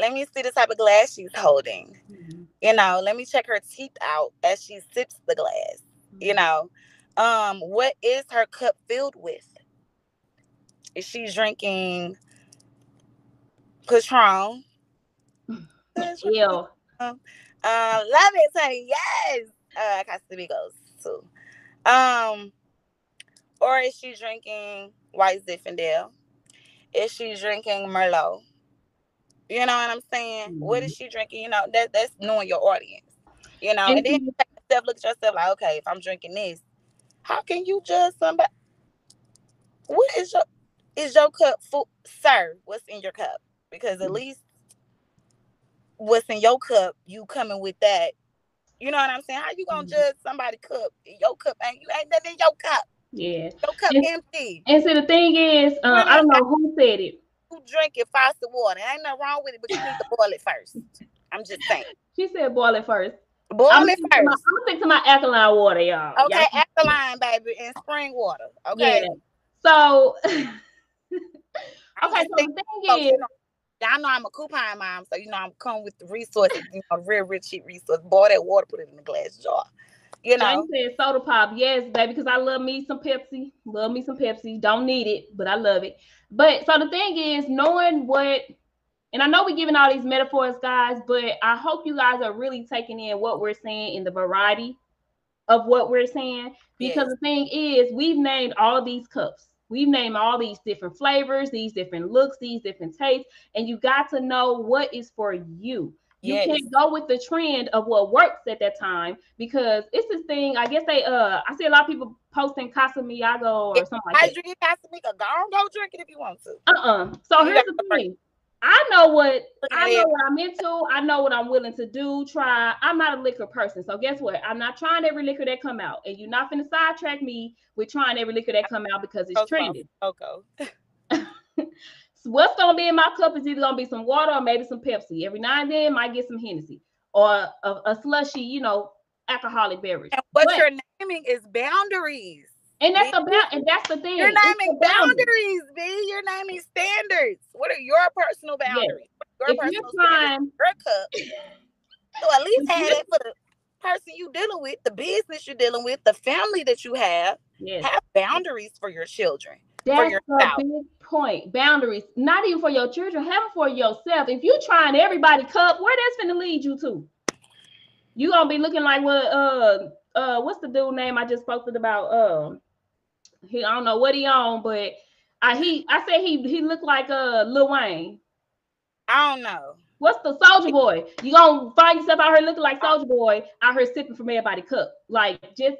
Let me see the type of glass she's holding. Mm-hmm. You know, let me check her teeth out as she sips the glass. Mm-hmm. You know, um, what is her cup filled with? Is she drinking? Patron. Ew. Uh, love it, say yes. Uh, Casamigos too. Um, Or is she drinking white Zinfandel? Is she drinking Merlot? You know what I'm saying? Mm-hmm. What is she drinking? You know, that that's knowing your audience. You know, and, and then you take a step, look at yourself like, okay, if I'm drinking this, how can you judge somebody? What is your is your cup full, sir? What's in your cup? Because at mm. least what's in your cup, you coming with that. You know what I'm saying? How you gonna mm-hmm. judge somebody cup? Your cup ain't you ain't nothing in your cup. Yeah. Your cup and, empty. And so the thing is, uh, I don't know who said it. Who drinking faucet water? Ain't nothing wrong with it, but you need to boil it first. I'm just saying. She said boil it first. Boil I'm it first. My, I'm gonna stick to my alkaline water, y'all. Okay, y'all alkaline, baby, and spring water. Okay. Yeah. So, okay. So the thing is, y'all know I'm a coupon mom, so you know I'm coming with the resources, you know, real rich cheap resource. Boil that water, put it in a glass jar. You know, you said soda pop, yes, baby, because I love me some Pepsi. Love me some Pepsi. Don't need it, but I love it. But so the thing is, knowing what, and I know we're giving all these metaphors, guys, but I hope you guys are really taking in what we're saying in the variety of what we're saying. Because yes. the thing is, we've named all these cups. We've named all these different flavors, these different looks, these different tastes, and you got to know what is for you. You yes. can't go with the trend of what works at that time because it's this thing. I guess they uh I see a lot of people posting Casamigo or something like I that. drink Casamigo. Go on, go drink it if you want to. Uh-uh. So here's the thing. I know what I know what I'm into. I know what I'm willing to do. Try. I'm not a liquor person, so guess what? I'm not trying every liquor that come out, and you're not gonna sidetrack me with trying every liquor that come out because it's trending. Okay. so what's gonna be in my cup is either gonna be some water or maybe some Pepsi. Every now and then, might get some Hennessy or a, a slushy, you know, alcoholic beverage. And what but, you're naming is boundaries. And that's about and that's the thing. You're naming boundaries, B. You're naming standards. What are your personal boundaries? Your if personal you're trying, your cup. So at least have it for the person you're dealing with, the business you're dealing with, the family that you have. Yes. Have boundaries for your children. That's a big point. Boundaries, not even for your children, have them for yourself. If you're trying everybody cup, where that's gonna lead you to? You gonna be looking like what uh uh what's the dude name I just posted about? Um he I don't know what he on, but I he I said he he looked like uh Lil Wayne. I don't know. What's the Soulja Boy? You gonna find yourself out here looking like Soulja Boy out here sipping from everybody cup. Like just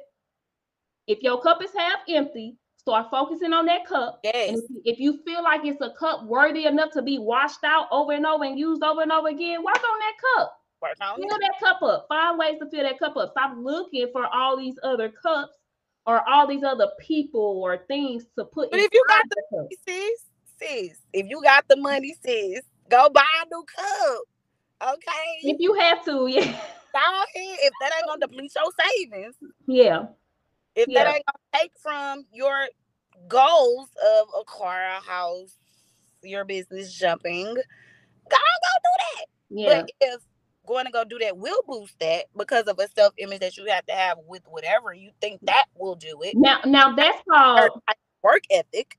if your cup is half empty, start focusing on that cup. Yes. If, if, you feel like it's a cup worthy enough to be washed out over and over and used over and over again, work on that cup. Work on fill that cup up. Find ways to fill that cup up. Stop looking for all these other cups or all these other people or things to put. In. But if you got the money, sis, sis, if you got the money, sis, go buy a new cup. Okay. If you have to, yeah. Go ahead. If that ain't gonna deplete your savings. Yeah. If yeah. that ain't gonna take from your goals of a car, a house, your business jumping, go go do that. Yeah. But if going to go do that will boost that because of a self image that you have to have with whatever you think that will do it. Now, now that's called work ethic.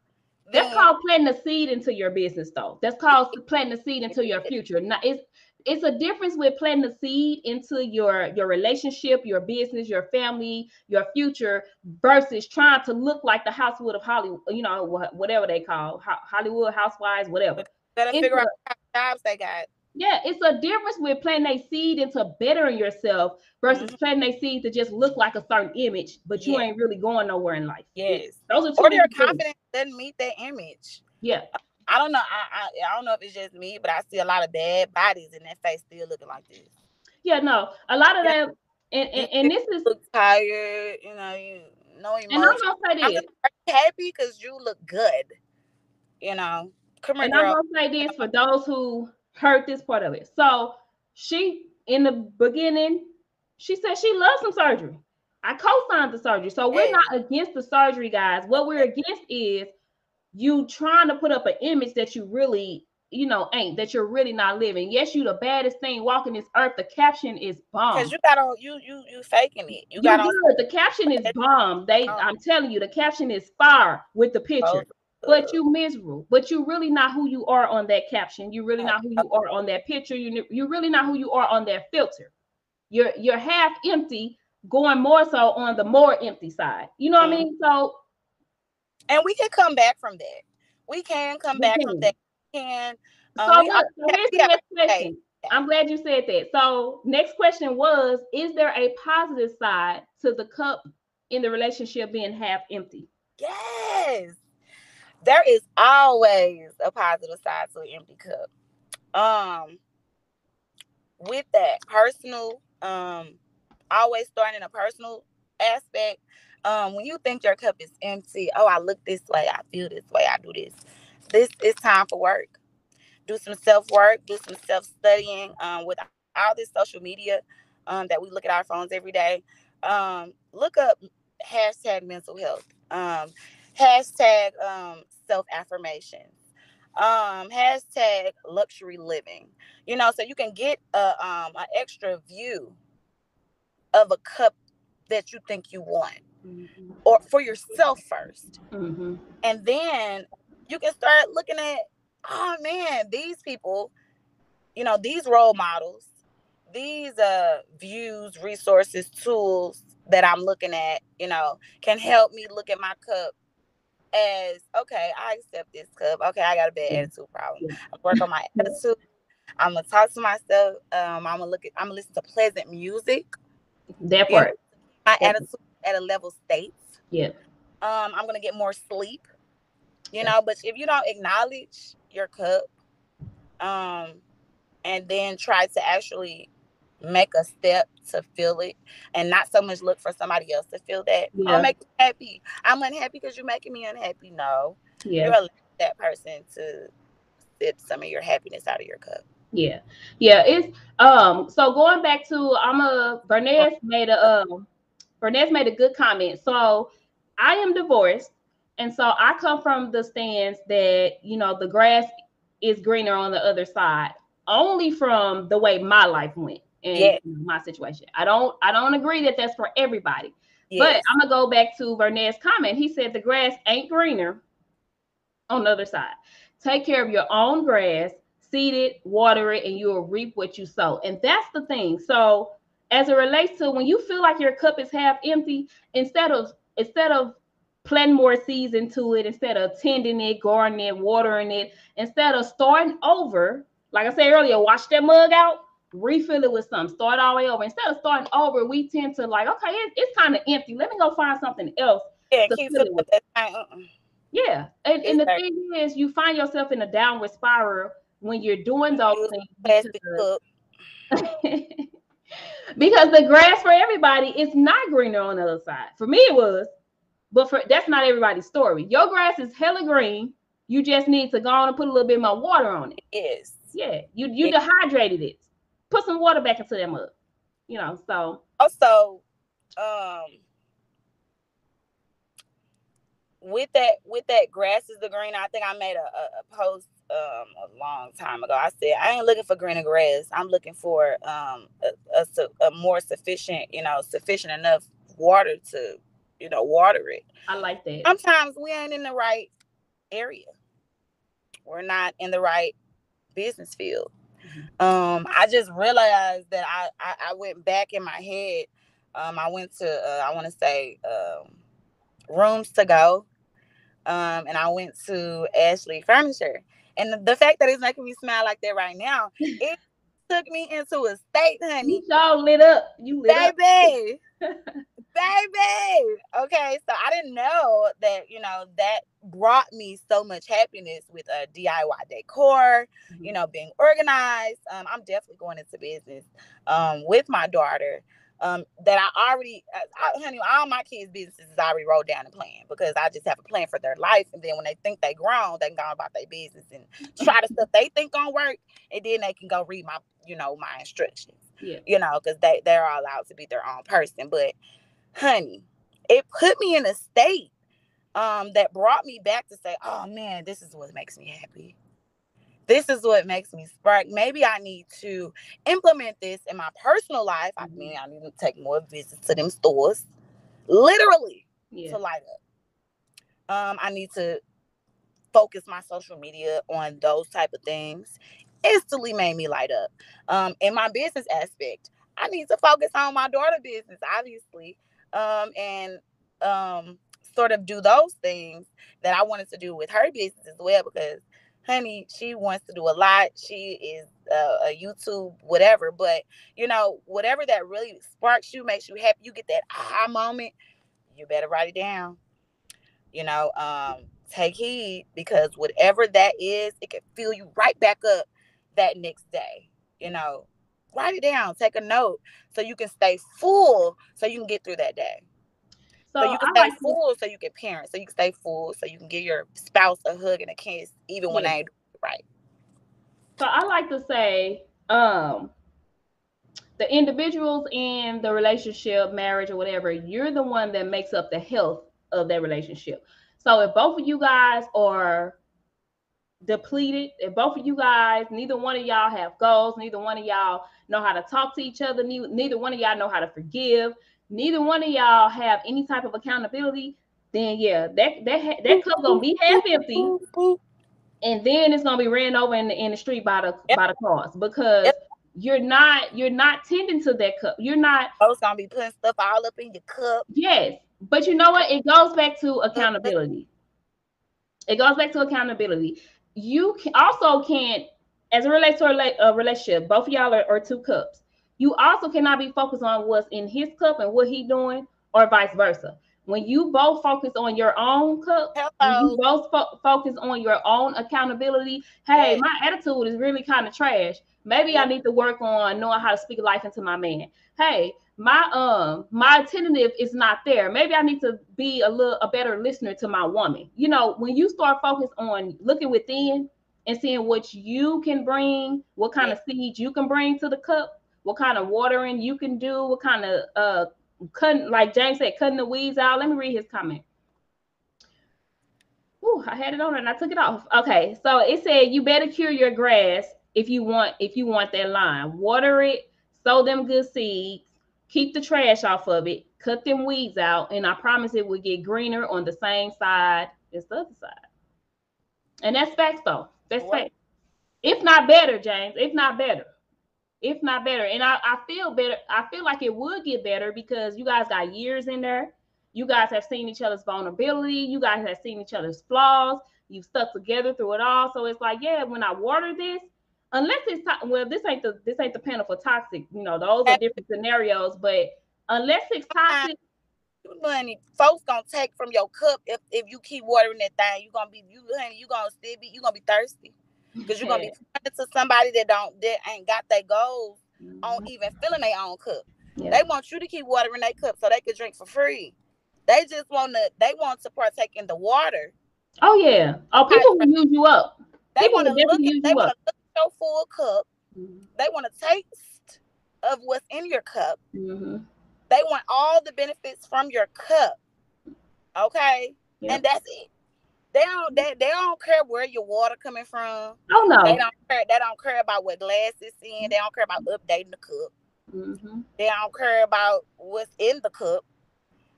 That's then, called planting a seed into your business, though. That's called planting a seed into your future. Now, it's it's a difference with planting a seed into your your relationship, your business, your family, your future, versus trying to look like the housewood of Hollywood. You know, whatever they call Hollywood housewives, whatever. Better figure out jobs they got. Yeah, it's a difference with planting a seed into bettering yourself versus mm-hmm. planting a seed to just look like a certain image, but you ain't really going nowhere in life. Yes, those are two or your confidence doesn't meet that image. Yeah, I don't know. I, I I don't know if it's just me, but I see a lot of bad bodies in that face still looking like this. Yeah, no, a lot of yeah. them, and, and, and this is look tired. You know, you no emotion. And I'm gonna say this: I'm happy because you look good. You know, come here, and girl. I'm gonna say this for those who heard this part of it. So she, in the beginning, she said she loves some surgery. I co-signed the surgery. So we're not against the surgery, guys. What we're against is you trying to put up an image that you really, you know, ain't that you're really not living. Yes, you the baddest thing walking this earth. The caption is bomb. Because you got on you you you faking it. You, you got on the caption is bomb. They oh. I'm telling you, the caption is fire with the picture. But you miserable but you really not who you are on that caption you're really not who you are on that picture you, you're really not who you are on that filter you're you're half empty going more so on the more empty side you know what mm-hmm. i mean so and we can come back from that. We can come back can. from that. We can. Um, so, we, so here's the next question. I'm glad you said that. So, next question was: Is there a positive side to the cup in the relationship being half empty? Yes, there is always a positive side to an empty cup. Um, with that personal, um, always starting in a personal aspect. Um, when you think your cup is empty, oh, I look this way, I feel this way, I do this. This is time for work. Do some self work, do some self studying. Um, with all this social media, um, that we look at our phones every day. Um, look up hashtag mental health. Um, hashtag um self affirmations. Um, hashtag luxury living. You know, so you can get a um an extra view of a cup that you think you want mm-hmm. or for yourself 1st mm-hmm. and then you can start looking at oh man these people you know these role models these uh views resources tools that i'm looking at you know can help me look at my cup as okay i accept this cup okay i got a bad attitude problem i work on my attitude i'm gonna talk to myself um i'm gonna look at i'm gonna listen to pleasant music that part my yeah. attitude at a level states. Yeah. Um, I'm gonna get more sleep. You yeah. know, but if you don't acknowledge your cup, um, and then try to actually make a step to feel it and not so much look for somebody else to feel that. Yeah. I'll make you happy. I'm unhappy because you're making me unhappy. No. Yeah. You're that person to sip some of your happiness out of your cup. Yeah. Yeah. It's um so going back to I'm a Bernice made a um Bernice made a good comment. So I am divorced. And so I come from the stance that, you know, the grass is greener on the other side, only from the way my life went in yes. my situation. I don't I don't agree that that's for everybody. Yes. But I'm gonna go back to Vernet's comment. He said the grass ain't greener on the other side. Take care of your own grass, seed it, water it, and you'll reap what you sow. And that's the thing. So as it relates to when you feel like your cup is half empty, instead of instead of planting more seeds into it, instead of tending it, gardening it, watering it, instead of starting over, like I said earlier, wash that mug out, refill it with some, start all the way over. Instead of starting over, we tend to like, okay, it, it's kind of empty. Let me go find something else. Yeah, keep it with that. Uh-uh. Yeah, and, and the thing is, you find yourself in a downward spiral when you're doing those things. because the grass for everybody is not greener on the other side. For me, it was, but for that's not everybody's story. Your grass is hella green. You just need to go on and put a little bit more water on it. Yes. Yeah. You you dehydrated it. Put some water back into that mug. You know, so also um with that with that grass is the green, I think I made a, a, a post um, a long time ago. I said I ain't looking for greener grass. I'm looking for um, a, a, a, more sufficient, you know, sufficient enough water to, you know, water it. I like that. Sometimes we ain't in the right area. We're not in the right business field. Um, I just realized that I, I, I went back in my head. Um, I went to uh, I want to say um, rooms to go um, and I went to Ashley Furniture. And the fact that it's making me smile like that right now, it took me into a state, honey. You all lit up. You lit baby. baby. Okay, so I didn't know that, you know, that brought me so much happiness with a DIY decor, mm-hmm. you know, being organized. Um, I'm definitely going into business um, with my daughter um, that I already, uh, I, honey, all my kids' businesses is already wrote down and plan because I just have a plan for their life. And then when they think they grown, they can go about their business and try the stuff they think gonna work, and then they can go read my, you know, my instructions. Yeah. You know, because they they're all allowed to be their own person. But, honey, it put me in a state um that brought me back to say, oh man, this is what makes me happy this is what makes me spark. Maybe I need to implement this in my personal life. I mean, mm-hmm. I need to take more visits to them stores, literally, yeah. to light up. Um, I need to focus my social media on those type of things. Instantly made me light up. Um, in my business aspect, I need to focus on my daughter business, obviously, um, and um, sort of do those things that I wanted to do with her business as well because honey, she wants to do a lot. She is uh, a YouTube, whatever. But you know, whatever that really sparks you, makes you happy, you get that aha moment. You better write it down. You know, um, take heed because whatever that is, it can fill you right back up that next day. You know, write it down, take a note so you can stay full, so you can get through that day. So, so you can I stay like full to... so you can parent. So you can stay full so you can give your spouse a hug and a kiss even when they ain't right. So I like to say, um, the individuals in the relationship, marriage, or whatever, you're the one that makes up the health of that relationship. So if both of you guys are depleted, if both of you guys, neither one of y'all have goals, neither one of y'all know how to talk to each other, neither, neither one of y'all know how to forgive, neither one of y'all have any type of accountability, then yeah, that that that cup gonna be half empty, and then it's gonna be ran over in the in the street by the yep. by the cars because yep. you're not you're not tending to that cup. You're not. Oh, it's gonna be putting stuff all up in your cup. Yes, but you know what? It goes back to mm-hmm. accountability. It goes back to accountability. You can also can't, as it relates to a relationship, both of y'all are, are two cups you also cannot be focused on what's in his cup and what he's doing, or vice versa. When you both focus on your own cup, you both fo- focus on your own accountability. Hey, my attitude is really kind of trash. Maybe. I need to work on knowing how to speak life into my man. Hey, my um my attentive is not there. Maybe I need to be a little a better listener to my woman. You know, when you start focus on looking within and seeing what you can bring, what kind of seeds you can bring to the cup, what kind of watering you can do, what kind of uh cutting, like James said, cutting the weeds out. Let me read his comment. Ooh, I had it on and I took it off. Okay, so it said you better cure your grass if you want if you want that line. Water it, sow them good seeds, keep the trash off of it, cut them weeds out, and I promise it will get greener on the same side as the other side. And that's facts though. That's facts. If not better, James. If not better if not better. And I, I feel better. I feel like it would get better because you guys got years in there. You guys have seen each other's vulnerability. You guys have seen each other's flaws. You've stuck together through it all. So it's like, yeah, when I water this, unless it's to- well, this ain't the this ain't the panel for toxic. You know, those are different scenarios. But unless it's toxic, money folks gonna take from your cup if, if you keep watering that thing. You gonna be you honey, you gonna still be you gonna be thirsty because you're gonna be to somebody that don't that ain't got their goals mm-hmm. on even filling their own cup. Yeah. They want you to keep watering their cup so they can drink for free. They just want to they want to partake in the water. Oh yeah. Oh, people will use you up. They want to look at they want to look at your full cup. Mm-hmm. They want to taste of what's in your cup. Mm-hmm. They want all the benefits from your cup. Okay. Yep. And that's it. They don't they, they don't care where your water coming from. Oh no. They don't care. They don't care about what glass it's in. They don't care about updating the cup. Mm-hmm. They don't care about what's in the cup.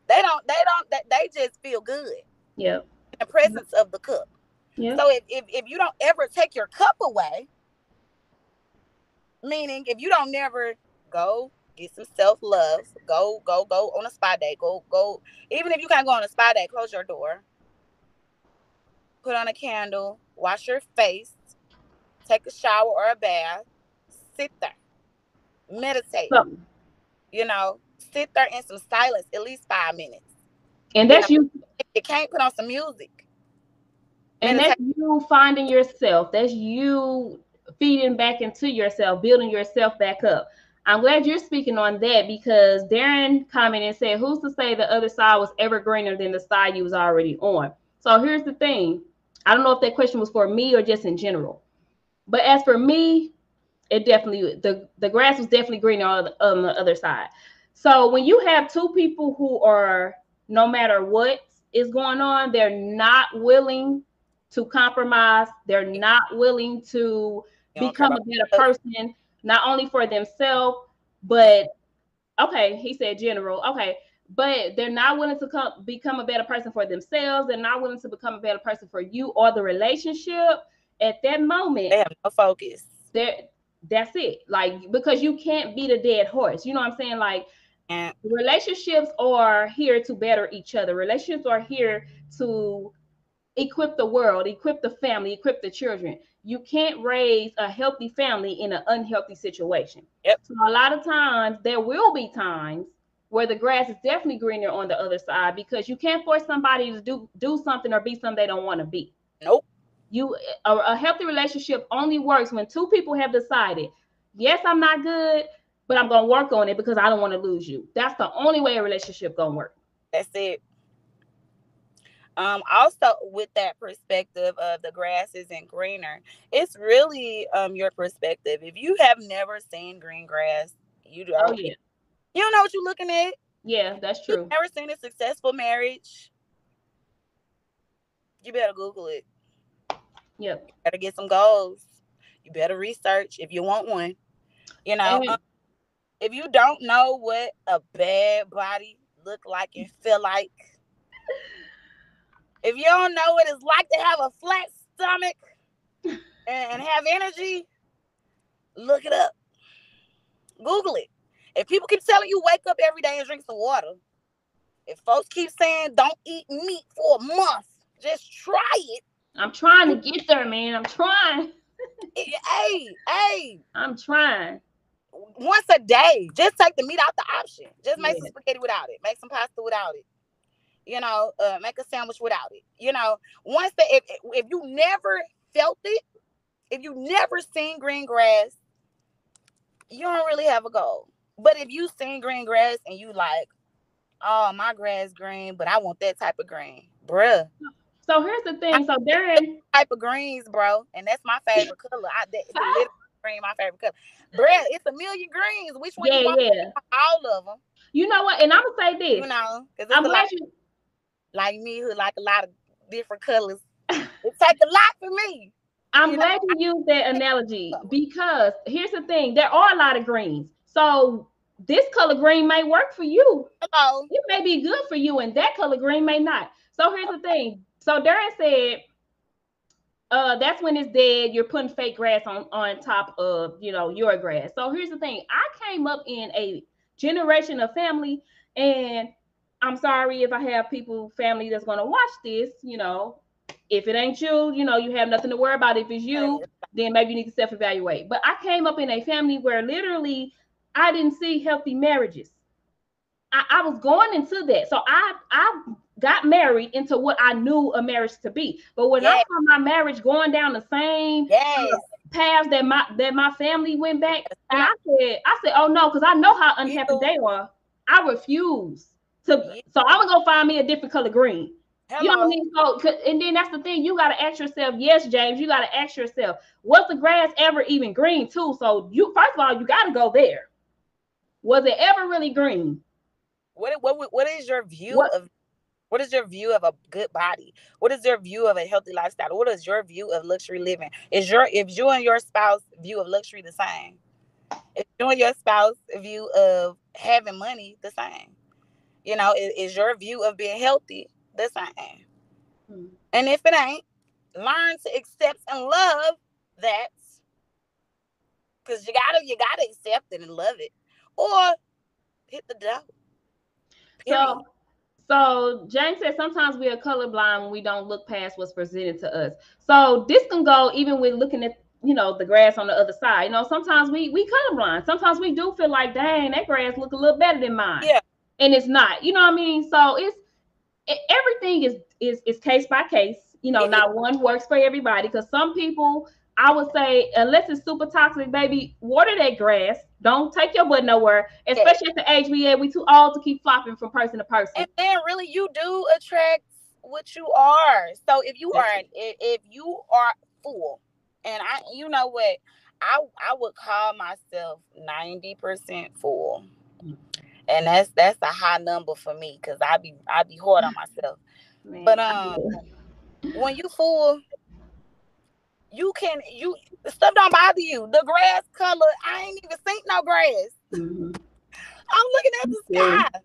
They don't. They don't. They, they just feel good. Yeah. In the presence mm-hmm. of the cup. Yeah. So if, if if you don't ever take your cup away, meaning if you don't never go get some self love, go go go on a spa day, go go. Even if you can't go on a spa day, close your door put on a candle, wash your face, take a shower or a bath, sit there, meditate. You know, sit there in some silence, at least five minutes. And that's you. Know, you. You can't put on some music. And meditate. that's you finding yourself. That's you feeding back into yourself, building yourself back up. I'm glad you're speaking on that because Darren commented and said, Who's to say the other side was ever greener than the side you was already on? So here's the thing I don't know if that question was for me or just in general. But as for me, it definitely the the grass was definitely greener on the, on the other side. So when you have two people who are no matter what is going on, they're not willing to compromise. They're not willing to become a better person, not only for themselves, but okay, he said general. Okay, but they're not willing to come become a better person for themselves. They're not willing to become a better person for you or the relationship. At that moment, they have no focus. There, that's it. Like because you can't beat a dead horse. You know what I'm saying? Like And relationships are here to better each other. Relationships are here to equip the world, equip the family, equip the children. You can't raise a healthy family in an unhealthy situation. Yep. So a lot of times there will be times where the grass is definitely greener on the other side because you can't force somebody to do do something or be something they don't want to be. Nope. You a, a healthy relationship only works when two people have decided, yes, I'm not good, but I'm gonna work on it because I don't want to lose you. That's the only way a relationship gonna work. That's it. Um, also with that perspective of the grass isn't greener, it's really um your perspective. If you have never seen green grass, you don't Oh yeah, you don't know what you're looking at. yeah, that's true. You've never seen a successful marriage. You better Google it. Yep. You better get some goals. You better research if you want one. You know, um, if you don't know what a bad body look like and feel like, if you don't know what it's like to have a flat stomach and, have energy, look it up. Google it. If people keep telling you wake up every day and drink some water, if folks keep saying don't eat meat for a month, just try it. I'm trying to get there, man. I'm trying. Hey, hey, I'm trying. once a day. Just take the meat out the option. Just make some spaghetti without it. Make some pasta without it. You know, uh, make a sandwich without it. You know, once the if if you never felt it, if you never seen green grass, you don't really have a goal. But if you seen green grass and you like, oh my grass green, but I want that type of green, bruh. So here's the thing. So there is Type of greens, bro, and that's my favorite color. I that, green, my favorite color. Bruh, it's a million greens. Which one yeah, you want? yeah. All of them. You know what? And I'm gonna say this. you know, because I'm glad you. Like me who like a lot of different colors. It take a lot for me. I'm you know, glad you used that analogy because here's the thing: there are a lot of greens. So this color green may work for you. Hello. It may be good for you, and that color green may not. So here's the thing. So Darren said, uh, that's when it's dead. You're putting fake grass on on top of you know your grass. So here's the thing. I came up in a generation of family, and I'm sorry if I have people family that's gonna watch this. You know, if it ain't you, you know, you have nothing to worry about. If it's you, then maybe you need to self evaluate. But I came up in a family where literally I didn't see healthy marriages. I, I was going into that. So I I got married into what I knew a marriage to be. But when I saw my marriage going down the same Yes. paths that my that my family went back, and I said, I said, oh no, because I know how unhappy they are. I refuse to. Yeah. So I'm gonna go find me a different color green. Hello. You know what I mean? So, and then that's the thing. You got to ask yourself, yes, James, you got to ask yourself, was the grass ever even green too? So you, first of all, you got to go there. Was it ever really green? What, what what is your view What- of what is your view of a good body? What is your view of a healthy lifestyle? What is your view of luxury living? Is your if you and your spouse view of luxury the same? Is you and your spouse view of having money the same? You know, is, is your view of being healthy the same? Hmm. And if it ain't, learn to accept and love that. Cause you gotta you gotta accept it and love it. Or hit the. Period. So, so James said sometimes we are colorblind when we don't look past what's presented to us. So this can go even with looking at you know the grass on the other side. You know, sometimes we we colorblind. Sometimes we do feel like, dang, that grass look a little better than mine. Yeah. And it's not. You know what I mean? So it's e- everything is is is case by case. You know, not one works for everybody because some people. I would say, unless it's super toxic, baby, water that grass. Don't take your butt nowhere, especially at the age we at. We too old to keep flopping from person to person. and then really you do attract what you are so if you are if, you are full and i you know what i i would call myself 90% full Mm. And that's that's a high number for me because i be i be hard on myself Man, but um when you fool, you can you stuff don't bother you the grass color i ain't even seen no grass Mhm. i'm looking at the Yeah. sky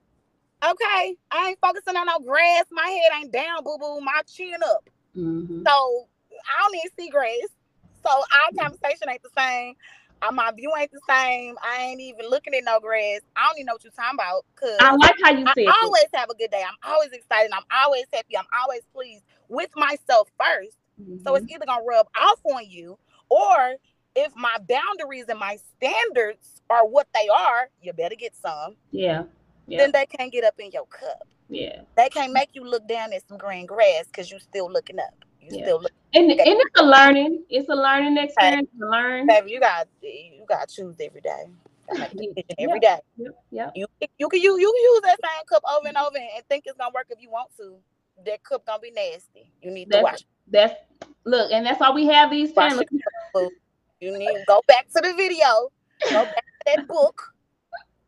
okay i ain't focusing on no grass my head ain't down boo boo my chin up Mhm. So I don't even see grass. So our conversation ain't the same. My view ain't the same. I ain't even looking at no grass. I don't even know what you're talking about. Cause I like how you said. I always have a good day. I'm always excited. I'm always happy. I'm always pleased with myself 1st mm-hmm. So it's mm-hmm. either gonna rub off on you, or if my boundaries and my standards are what they are, you better get some. Yeah. yeah. Then they can't get up in your cup. Yeah. They can't make you look down at some green grass because you're still looking up. You yeah. still look. And, and it's a learning. It's a learning experience to learn. Baby, you got you got to choose every day. every day. Yep. You you can you you can use that same cup over and over and think it's gonna work if you want to. That cup gonna be nasty. You need that's, to watch. That's look, and that's why we have these panels. You need to go back to the video. Go back to that book.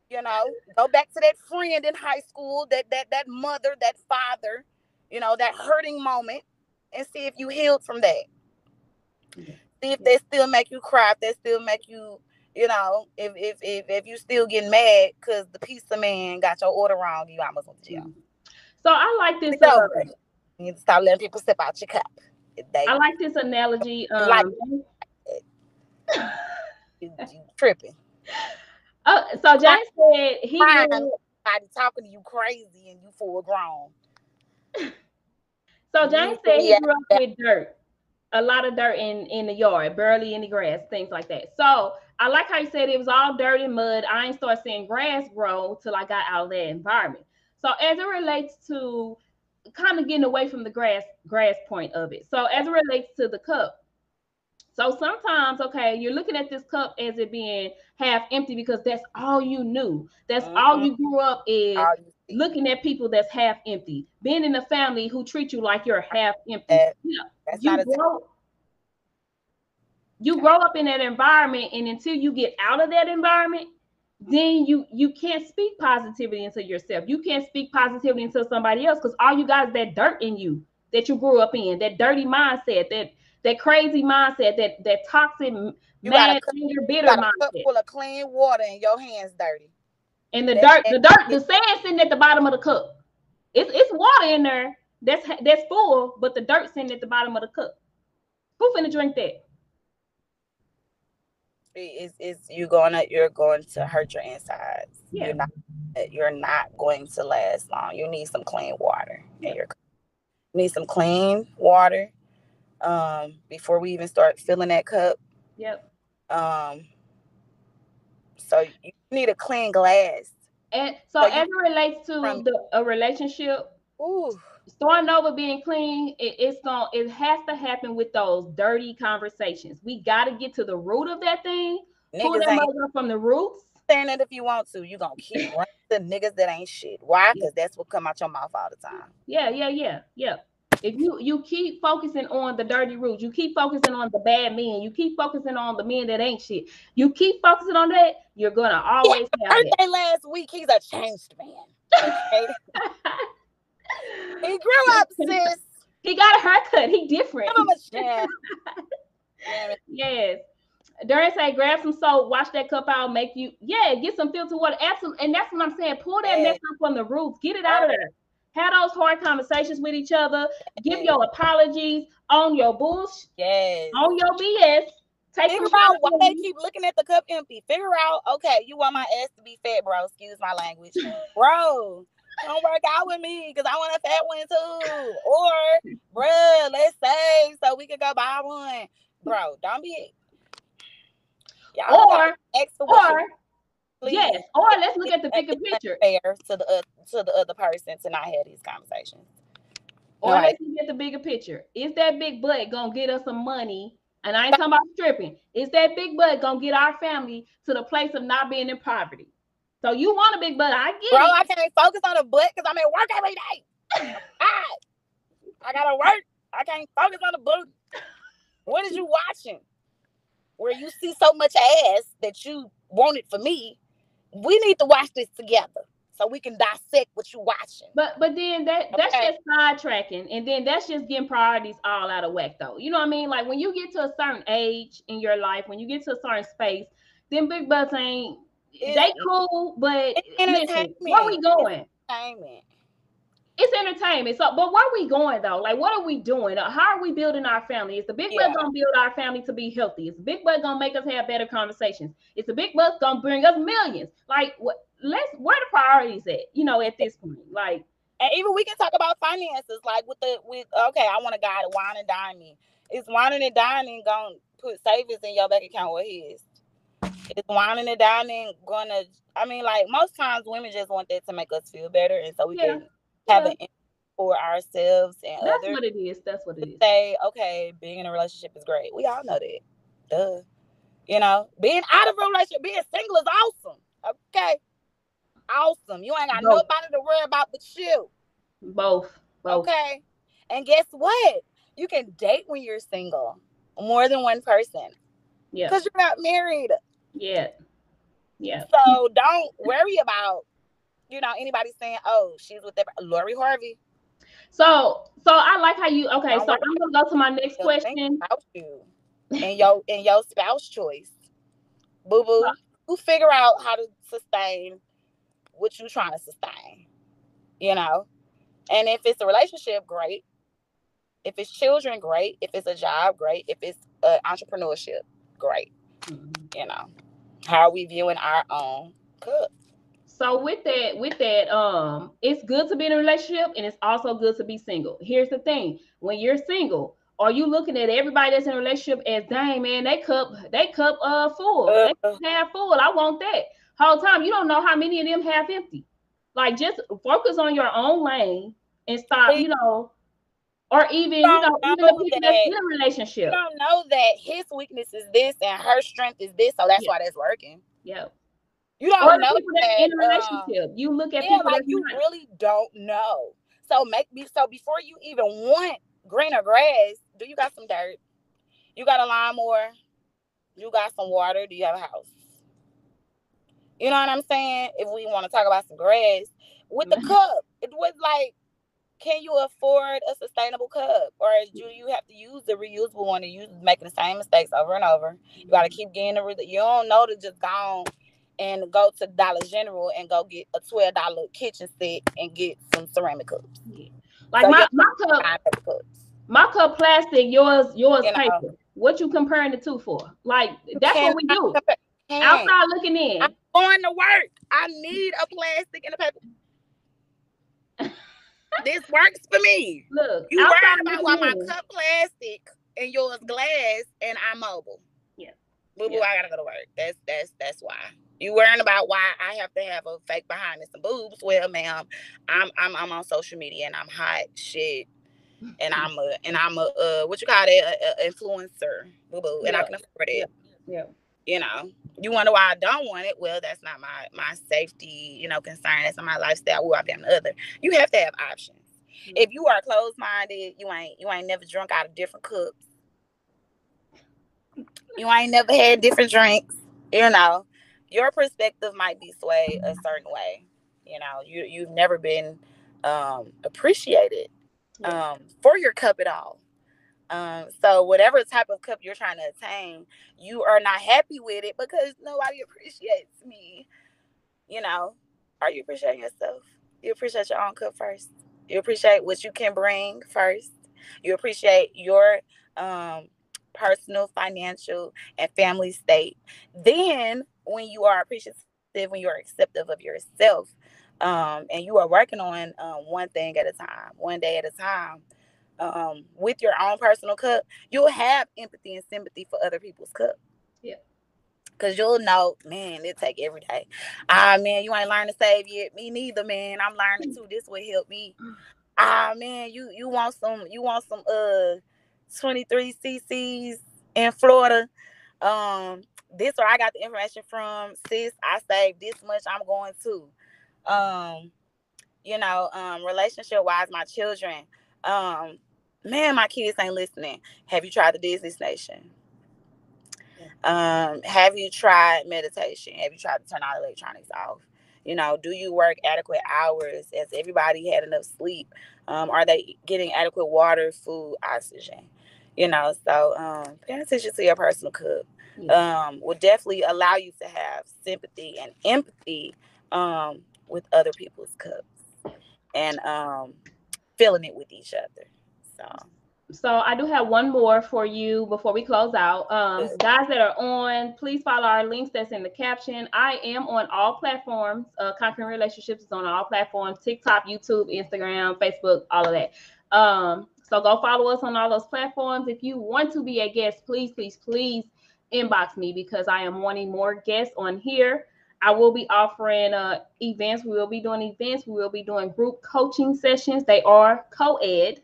You know, go back to that friend in high school, that that that mother, that father, you know, that hurting moment, and see if you healed from that. See if they still make you cry, if they still make you, you know, if if if, if you still getting mad because the pizza man got your order wrong, you almost went to jail. So I like this. Uh, you need to stop letting people sip out your cup. They, I like this analogy. Um, like you, you tripping. Oh, so James said he somebody talking to you crazy and you full grown. so James said he grew up with dirt, a lot of dirt in in the yard, barely any grass, things like that. So I like how you said it was all dirt and mud. I ain't start seeing grass grow till I got out of that environment. So as it relates to kind of getting away from the grass grass point of it. So as it relates to the cup, so sometimes, okay, you're looking at this cup as it being half empty because that's all you knew. That's mm-hmm. all you grew up is looking at people that's half empty, being in a family who treat you like you're half empty. That, that's you not grow, you grow up in that environment, and until you get out of that environment, then you you can't speak positivity into yourself. You can't speak positivity into somebody else because all you got is that dirt in you that you grew up in, that dirty mindset, that crazy mindset, that crazy mindset, that and your hands dirty. And the dirt, the dirt, the sand sitting at the bottom of the cup. It's it's water in there that's that's full, but the dirt sitting at the bottom of the cup. Who finna drink that? Is is you gonna you're going to hurt your insides. Yeah. You're not you're not going to last long. You need some clean water. Yeah. you need some clean water um, before we even start filling that cup. Yep. Um, so you need a clean glass. And so, so as it relates to from, the, a relationship, ooh. starting over being clean, it, it's going it has to happen with those dirty conversations. We got to get to the root of that thing. Pull that mother from the roots. Saying it if you want to, you gonna keep running the niggas that ain't shit. Why? Because that's what come out your mouth all the time. Yeah, yeah, yeah, yeah if you you keep focusing on the dirty roots, you keep focusing on the bad men, you keep focusing on the men that ain't shit, you keep focusing on that, you're gonna always yeah, have birthday last week. He's a changed man. Okay. he grew up, sis. He got a haircut. He different. yeah. yes. During say, grab some soap, wash that cup out, make you, yeah, get some filter water. Absolutely. And that's what I'm saying. Pull that mess up from the roof. get it out of there have those hard conversations with each other, give your apologies on your bullshit, yes, on your BS. Take Figure out why they keep looking at the cup empty. Figure out, okay, you want my ass to be fat, bro. Excuse my language, bro. Don't work out with me because I want a fat one too. Or, bro, let's save so we can go buy one, bro. Don't be. Y'all or, or Please. Yes. Or let's look at the bigger picture. Fair to the uh, to the other person to not have these conversations. Or no, let's look at the bigger picture. Is that big butt gonna get us some money? And I ain't talking about stripping. Is that big butt gonna get our family to the place of not being in poverty? So you want a big butt? I get it. Bro, it. I can't focus on a butt because I'm at work every day. I I gotta work. I can't focus on the butt. What is you watching? Where you see so much ass that you want it for me, we need to watch this together so we can dissect what you're watching. But but then that that's okay. just sidetracking, and then that's just getting priorities all out of whack, though. You know what I mean? Like when you get to a certain age in your life, when you get to a certain space, then big butts ain't it, they cool, but listen, where we going? Entertainment. It's entertainment. So, but where are we going though? Like, what are we doing? Uh, how are we building our family? Is the big yeah. gonna build our family to be healthy? Is the big butt gonna make us have better conversations? Is the big butt gonna bring us millions? Like, what? Let's where the priorities at? You know, at this point, like. And even we can talk about finances, like with the with okay, I want a guy to wine and dine me. Is whining and dining gonna put savings in your bank account with his? Is whining and dining gonna? I mean, like most times women just want that to make us feel better, and so we yeah. can have an for ourselves and that's others. what it is. That's what it is. Say, okay, being in a relationship is great. We all know that. Duh. You know, being out of a relationship, being single is awesome. Okay. Awesome. You ain't got Both. nobody to worry about but you. Both. Both. Okay. And guess what? You can date when you're single. More than one person. Yeah. Because you're not married. Yeah. Yeah. So don't worry about you know, anybody saying, "Oh, she's with that Lori Harvey." So, so I like how you. Okay, so I'm gonna go to my next question. About you and your and your spouse choice, boo boo. You figure out how to sustain what you're trying to sustain. You know, and if it's a relationship, great. If it's children, great. If it's a job, great. If it's uh, entrepreneurship, great. Mm-hmm. You know, how are we viewing our own cup? So with that, with that, um, it's good to be in a relationship and it's also good to be single. Here's the thing: when you're single, are you looking at everybody that's in a relationship as dang man, they cup, they cup uh full, uh, they half full. I want that. Whole time you don't know how many of them half empty. Like just focus on your own lane and stop, you know, or even you, you know, even the people that's in a relationship. You don't know that his weakness is this and her strength is this, so that's yeah. why that's working. Yeah. You don't or know that, in a um, relationship. Um, you look at people like you not. really don't know. So make me so before you even want greener grass, do you got some dirt? You got a lawnmower? You got some water? Do you have a house? You know what I'm saying? If we want to talk about some grass, with the mm-hmm. cup, it was like, can you afford a sustainable cup, or do you have to use the reusable one and you making the same mistakes over and over? You got to mm-hmm. keep getting the. You don't know to just go and go to Dollar General and go get a twelve dollar kitchen set and get some ceramic cups. Yeah. Like so my, my cup, cups. my cup plastic, yours yours you paper. Know. What you comparing the two for? Like that's what we do. Outside looking in. I'm going to work. I need a plastic and a paper. this works for me. Look, you worried about why my cup plastic and yours glass and I'm mobile. Yeah. Boo boo, yeah. I gotta go to work. That's that's that's why. You worrying about why I have to have a fake behind and some boobs? Well, ma'am, I'm I'm I'm on social media and I'm hot shit, and I'm a and I'm a uh, what you call it, a, a influencer, boo boo, and yeah. I can afford it. Yeah. yeah. You know, you wonder why I don't want it. Well, that's not my my safety, you know, concern. That's not my lifestyle. Well, I've got other? You have to have options. Mm-hmm. If you are closed minded, you ain't you ain't never drunk out of different cups. You ain't never had different drinks. You know, your perspective might be swayed a certain way. You know, you you've never been um, appreciated um, for your cup at all. Um, so whatever type of cup you're trying to attain, you are not happy with it because nobody appreciates me. You know, are you appreciating yourself? You appreciate your own cup first. You appreciate what you can bring first. You appreciate your um, personal, financial, and family state. Then when you are appreciative, when you are acceptive of yourself, um, and you are working on um, one thing at a time, one day at a time, um, with your own personal cup, you'll have empathy and sympathy for other people's cup. Yeah. Cause you'll know, man, it take every day. Ah man, you ain't learned to save yet. Me neither, man. I'm learning too. This will help me. Ah man, you you want some you want some uh 23 cc's in Florida. Um, this where I got the information from. Sis, I saved this much. I'm going to. Um, you know, um, relationship wise, my children. Um, man, my kids ain't listening. Have you tried the Disney Station? Um, have you tried meditation? Have you tried to turn all electronics off? You know, do you work adequate hours? Has everybody had enough sleep? Um, are they getting adequate water, food, oxygen? You know, so um, paying attention to your personal cup um, will definitely allow you to have sympathy and empathy um, with other people's cups. and um, feeling it with each other. So. So I do have one more for you before we close out. Um, guys that are on, please follow our links that's in the caption. I am on all platforms. Uh, Conquering Relationships is on all platforms: TikTok, YouTube, Instagram, Facebook, all of that. Um, so go follow us on all those platforms. If you want to be a guest, please, please, please inbox me because I am wanting more guests on here. I will be offering uh, events. We will be doing events. We will be doing group coaching sessions. They are co-ed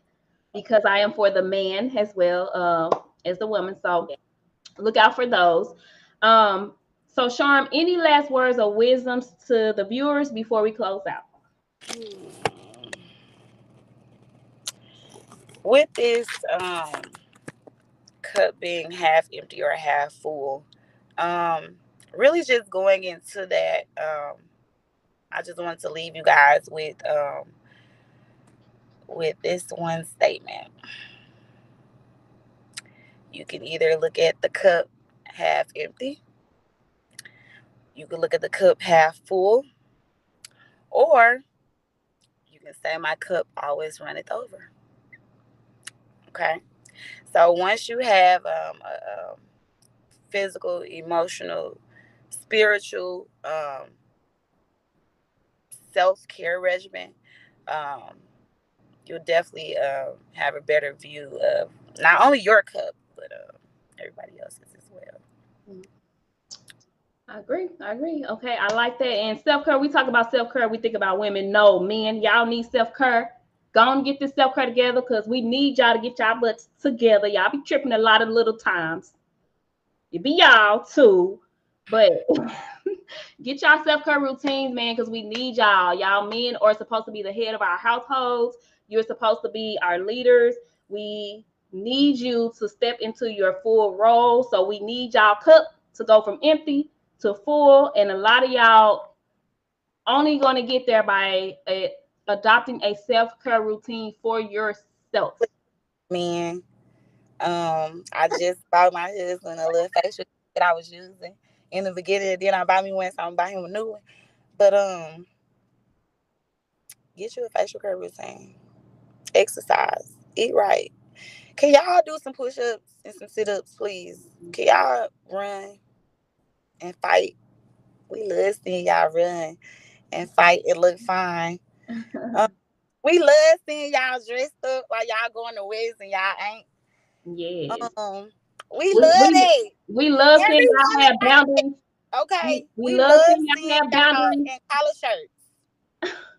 because I am for the man as well uh, as the woman. So look out for those. Um, so, Charm, any last words or wisdoms to the viewers before we close out? With this um, cup being half empty or half full, um, really just going into that, um, I just wanted to leave you guys with um, with this one statement. You can either look at the cup half empty, you can look at the cup half full, or you can say, My cup always runneth over. Okay. So once you have um, a, a physical, emotional, spiritual um, self care regimen, um, you'll definitely uh, have a better view of not only your cup but uh, everybody else's as well. I agree. I agree. Okay, I like that. And self care, we talk about self care, we think about women. No, men, y'all need self care. Go and get this self care together because we need y'all to get y'all butts together. Y'all be tripping a lot of little times. It be y'all too, but get y'all self care routines, man, because we need y'all. Y'all men are supposed to be the head of our households. You're supposed to be our leaders. We need you to step into your full role. So we need y'all cup to go from empty to full. And a lot of y'all only going to get there by a, adopting a self-care routine for yourself. Man, um, I just bought my husband a little facial that I was using in the beginning. Then I buy me one, so I'm buying him a new one. But um, get you a facial care routine exercise, eat right. Can y'all do some push ups and some sit ups, please? Can y'all run and fight? We love seeing y'all run and fight and look fine. Um, we love seeing y'all dressed up while y'all going to weddings and y'all ain't. Yeah. Um, we, we love we, it. We love seeing y'all have boundaries. Okay. We, we love, love seeing y'all have boundaries. And collar shirts.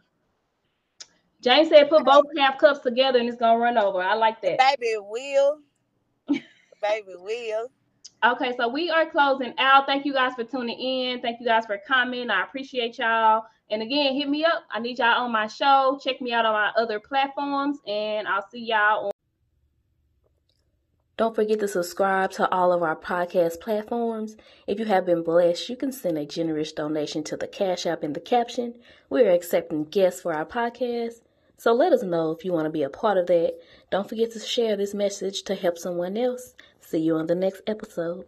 James said put both half cups together and it's gonna run over. I like that. Baby will. Baby will. Okay, so we are closing out. Thank you guys for tuning in. Thank you guys for commenting. I appreciate y'all. And again, hit me up. I need y'all on my show. Check me out on my other platforms, and I'll see y'all on. Don't forget to subscribe to all of our podcast platforms. If you have been blessed, you can send a generous donation to the Cash App in the caption. We are accepting guests for our podcast. So let us know if you want to be a part of that. Don't forget to share this message to help someone else. See you on the next episode.